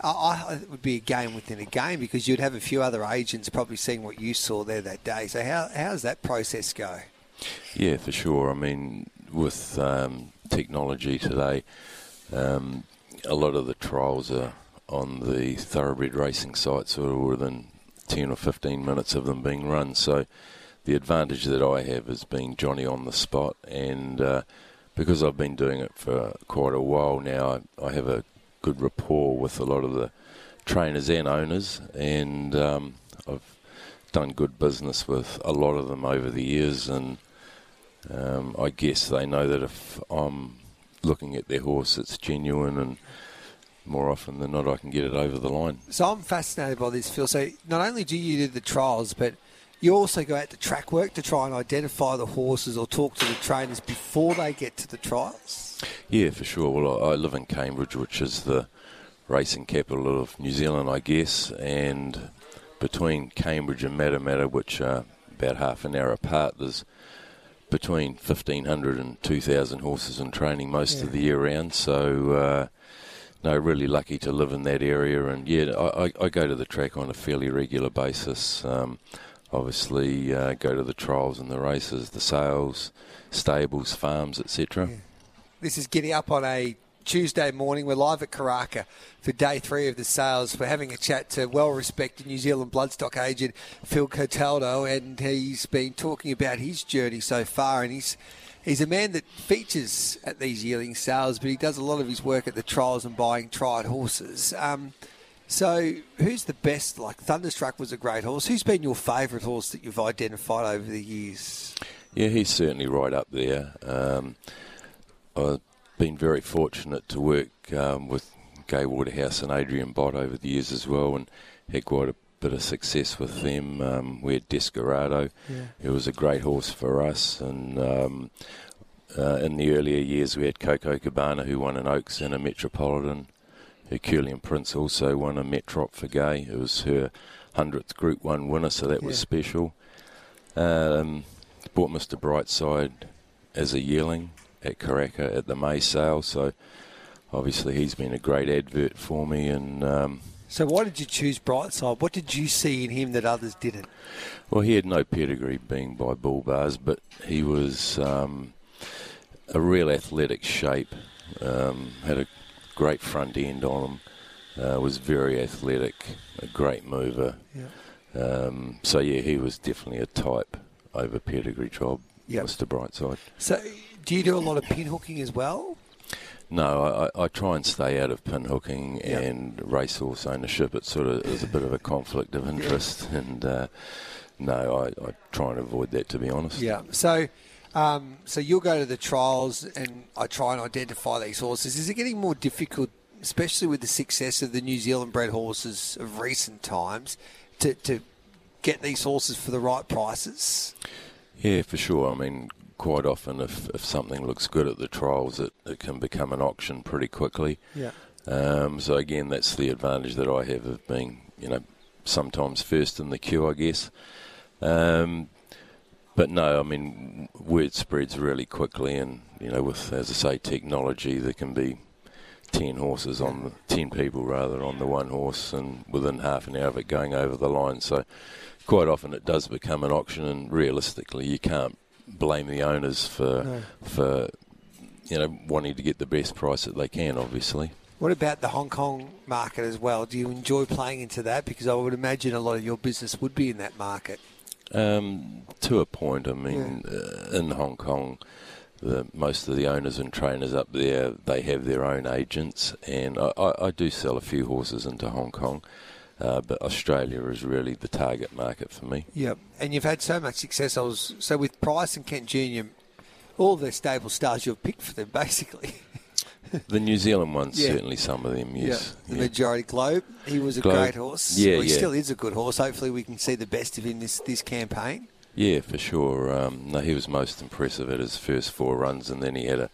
I, it would be a game within a game because you'd have a few other agents probably seeing what you saw there that day. So how how does that process go? Yeah, for sure. I mean, with um, technology today, um, a lot of the trials are on the thoroughbred racing sites or within 10 or 15 minutes of them being run. So the advantage that I have is being Johnny on the spot, and uh, because I've been doing it for quite a while now, I, I have a good rapport with a lot of the trainers and owners, and um, I've done good business with a lot of them over the years, and um, I guess they know that if I'm looking at their horse, it's genuine, and more often than not, I can get it over the line. So I'm fascinated by this, Phil. So not only do you do the trials, but you also go out to track work to try and identify the horses or talk to the trainers before they get to the trials. Yeah, for sure. Well, I, live in Cambridge, which is the racing capital of New Zealand, I guess, and between Cambridge and Matamata, which are about half an hour apart, there's between 1,500 and 2,000 horses in training most Yeah. of the year round. So, uh, no, really lucky to live in that area. And yeah, I, I, I go to the track on a fairly regular basis. Um, obviously, uh, go to the trials and the races, the sales, stables, farms, etc. This is Giddy Up on a Tuesday morning. We're live at Karaka for day three of the sales. We're having a chat to well-respected New Zealand bloodstock agent Phil Cataldo, and he's been talking about his journey so far. And he's he's a man that features at these yearling sales, but he does a lot of his work at the trials and buying tried horses. Um, so, who's the best? Like Thunderstruck was a great horse. Who's been your favourite horse that you've identified over the years? Yeah, he's certainly right up there. Um, I've been very fortunate to work um, with Gai Waterhouse and Adrian Bott over the years as well, and had quite a bit of success with them. Um, we had Desperado, Yeah. who was a great horse for us, and um, uh, in the earlier years we had Coco Cabana, who won an Oaks and a Metropolitan. Herculian Prince also won a Metrop for Gai. It was her 100th Group 1 winner, so that was special. Um, bought Mr. Brightside as a yearling at Karaka at the May sale, so obviously he's been a great advert for me. And um, So, why did you choose Brightside? What did you see in him that others didn't? well, he had no pedigree being by Bullbars, but he was um, a real athletic shape. Um, had a great front end on him. Uh, was very athletic, a great mover. Yeah. Um, so yeah, he was definitely a type over pedigree job. Mr. Brightside. So, do you do a lot of pin hooking as well? No, I, I try and stay out of pin hooking Yeah. and racehorse ownership. It sort of is a bit of a conflict of interest, and uh, no, I, I try and avoid that. To be honest. Yeah. So, um, so you'll go to the trials, and I try and identify these horses. Is it getting more difficult, especially with the success of the New Zealand bred horses of recent times, to, to get these horses for the right prices? Yeah, for sure. I mean, quite often, if, if something looks good at the trials, it, it can become an auction pretty quickly. Yeah. Um, so again, that's the advantage that I have of being, you know, sometimes first in the queue, I guess. Um, but no, I mean, word spreads really quickly, and you know, with as I say, technology, there can be ten horses on the ten people rather on the one horse, and within half an hour of it going over the line. So quite often it does become an auction, and realistically, you can't blame the owners for No. for you know wanting to get the best price that they can. Obviously. What about the Hong Kong market as well? Do you enjoy playing into that? Because I would imagine a lot of your business would be in that market. Um, to a point, I mean, uh, in Hong Kong, the, most of the owners and trainers up there they have their own agents, and I, I, I do sell a few horses into Hong Kong, uh, but Australia is really the target market for me. Yep. And you've had so much success. I was so with Price and Kent Junior, all the stable stars you've picked for them, [laughs] basically. The New Zealand ones, Yeah. certainly some of them, yes. The majority Globe. He was a Globe. great horse. Yeah, Well, he yeah. still is a good horse. Hopefully, we can see the best of him this this campaign. Yeah, for sure. Um, no, he was most impressive at his first four runs, and then he had a,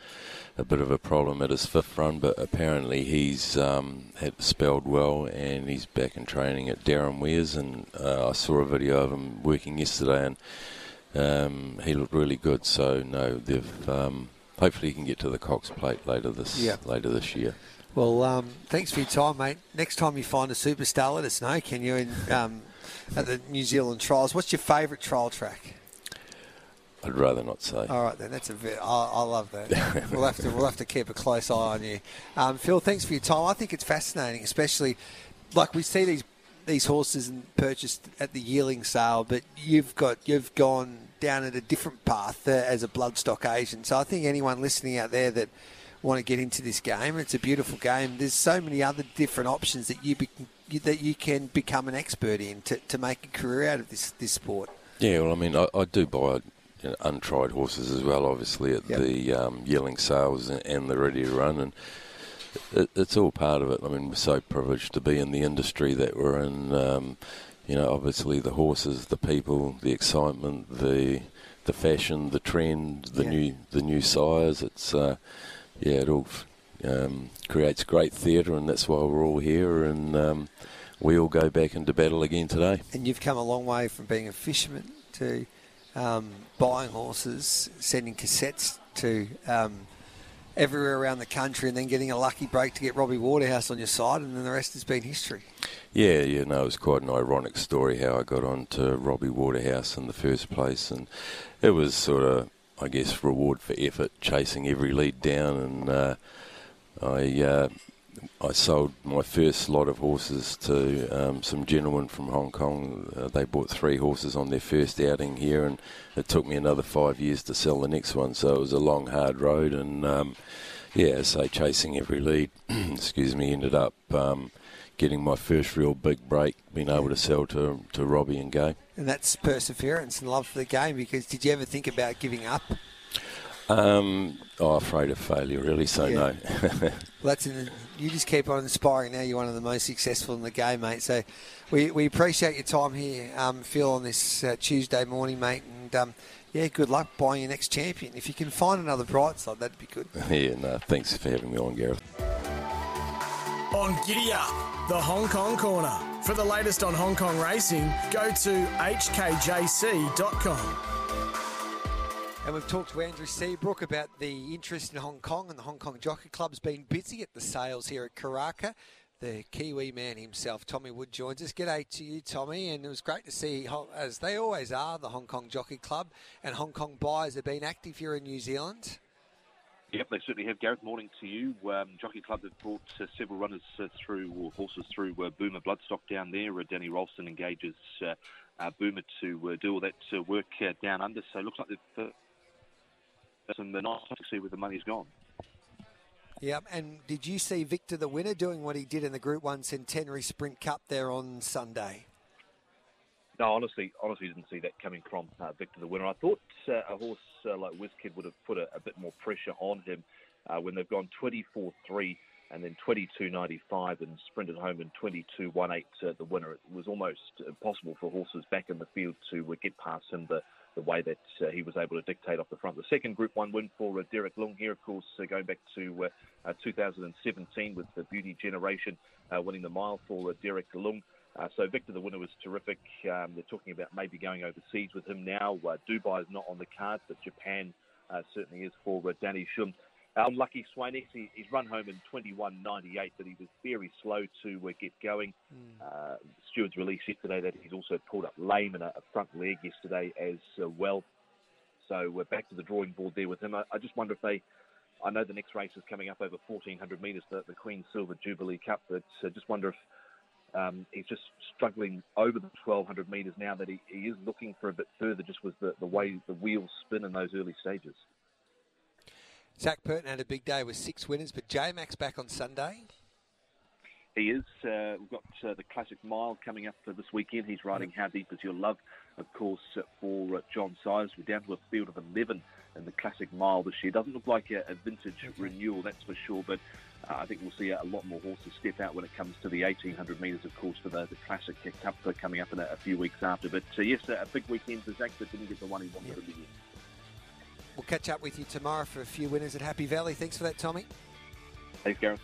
a bit of a problem at his fifth run. But apparently, he's um, had spelled well, and he's back in training at Darren Weir's. And uh, I saw a video of him working yesterday, and um, he looked really good. So no, they've um, hopefully he can get to the Cox Plate later this Yeah. later this year. Well, um, thanks for your time, mate. Next time you find a superstar, let us know, can you? In, um, at the New Zealand trials, what's your favourite trial track? I'd rather not say. All right, then that's a bit. I, I love that. [laughs] we'll have to we'll have to keep a close eye on you, um, Phil. Thanks for your time. I think it's fascinating, especially like we see these these horses and purchased at the yearling sale, but you've got you've gone down at a different path uh, as a bloodstock agent. So I think anyone listening out there that want to get into this game, it's a beautiful game. There's so many other different options that you be, that you can become an expert in to, to make a career out of this this sport. Yeah, well, I mean, I, I do buy you know, untried horses as well, obviously, at Yep. the um, yearling sales and, and the ready to run, and it, it's all part of it. I mean, we're so privileged to be in the industry that we're in. Um, you know, obviously the horses, the people, the excitement, the the fashion, the trend, the Yeah. new the new sires. It's uh, yeah, it all um, creates great theatre, and that's why we're all here, and um, we all go back into battle again today. And you've come a long way from being a fisherman to um, buying horses, sending cassettes to um, everywhere around the country, and then getting a lucky break to get Robbie Waterhouse on your side, and then the rest has been history. Yeah, yeah, no, it was quite an ironic story how I got on to Robbie Waterhouse in the first place, and it was sort of, I guess, reward for effort, chasing every lead down, and uh, I uh, I sold my first lot of horses to um, some gentlemen from Hong Kong. Uh, they bought three horses on their first outing here, and it took me another five years to sell the next one. So it was a long, hard road, and um, yeah, so chasing every lead. [clears throat] excuse me, ended up um, getting my first real big break, being able to sell to to Robbie and Gai. And that's perseverance and love for the game. Because did you ever think about giving up? Um, oh, afraid of failure, really. So Yeah. no. [laughs] [laughs] Well, that's in the, you just keep on inspiring. Now you're one of the most successful in the game, mate. So we, we appreciate your time here, um, Phil, on this uh, Tuesday morning, mate. And um, yeah, good luck buying your next champion. If you can find another bright side, that'd be good. [laughs] yeah, no. Thanks for having me on, Gareth. On Giddy Up, the Hong Kong Corner. For the latest on Hong Kong racing, go to hkjc.com. And we've talked to Andrew Seabrook about the interest in Hong Kong, and the Hong Kong Jockey Club's been busy at the sales here at Karaka. The Kiwi man himself, Tommy Wood, joins us. G'day to you, Tommy, and it was great to see, as they always are, the Hong Kong Jockey Club and Hong Kong buyers have been active here in New Zealand. Yep, they certainly have. Gareth, morning to you. Um, Jockey Club have brought uh, several runners uh, through, or horses through uh, Boomer Bloodstock down there. Uh, Danny Rolston engages uh, uh, Boomer to uh, do all that work down under. So it looks like they've some uh, nice to see where the money's gone. Yeah, and did you see Victor the winner doing what he did in the Group 1 Centenary Sprint Cup there on Sunday? No, honestly, honestly, didn't see that coming from uh, Victor the winner. I thought uh, a horse uh, like WizKid would have put a, a bit more pressure on him uh, when they've gone 24-3 and then 22.95 and sprinted home in 22.18 uh, the winner. It was almost impossible for horses back in the field to uh, get past him the, the way that uh, he was able to dictate off the front. The second Group 1 win for uh, Derek Leung here, of course, uh, going back to uh, uh, 2017 with the Beauty Generation uh, winning the mile for Derek Leung. Uh, so Victor, the winner, was terrific. Um, they're talking about maybe going overseas with him now. Dubai is not on the cards, but Japan certainly is for Danny Shum. Unlucky Sweynesse, he, he's run home in 21.98, but he was very slow to uh, get going. Uh, Stewards released yesterday that he's also pulled up lame in a, a front leg yesterday as uh, well. So we're back to the drawing board there with him. I, I just wonder if they. I know the next race is coming up over 1,400 metres, the, the Queen Silver Jubilee Cup, but uh, just wonder if um, he's just struggling over the 1,200 metres now that he, he is looking for a bit further, just with the, the way the wheels spin in those early stages. Zac Purton had a big day with six winners, but J Max back on Sunday. He is. Uh, we've got uh, the Classic Mile coming up for this weekend. He's riding How Deep Is Your Love, of course, uh, for uh, John Size. We're down to a field of 11 in the Classic Mile this year. Doesn't look like a, a vintage renewal, that's for sure, but uh, I think we'll see a lot more horses step out when it comes to the 1800 metres, of course, for the, the Classic Cup coming up in a, a few weeks after. But uh, yes, a big weekend for Zac, but didn't get the one he wanted in the end. We'll catch up with you tomorrow for a few winners at Happy Valley. Thanks for that, Tommy. Thanks, Gareth.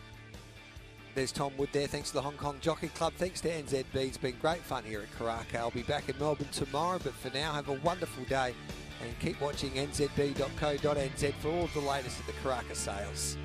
There's Tom Wood there. Thanks to the Hong Kong Jockey Club. Thanks to NZB. It's been great fun here at Karaka. I'll be back in Melbourne tomorrow, but for now, have a wonderful day And keep watching nzb.co.nz for all of the latest of the Karaka sales.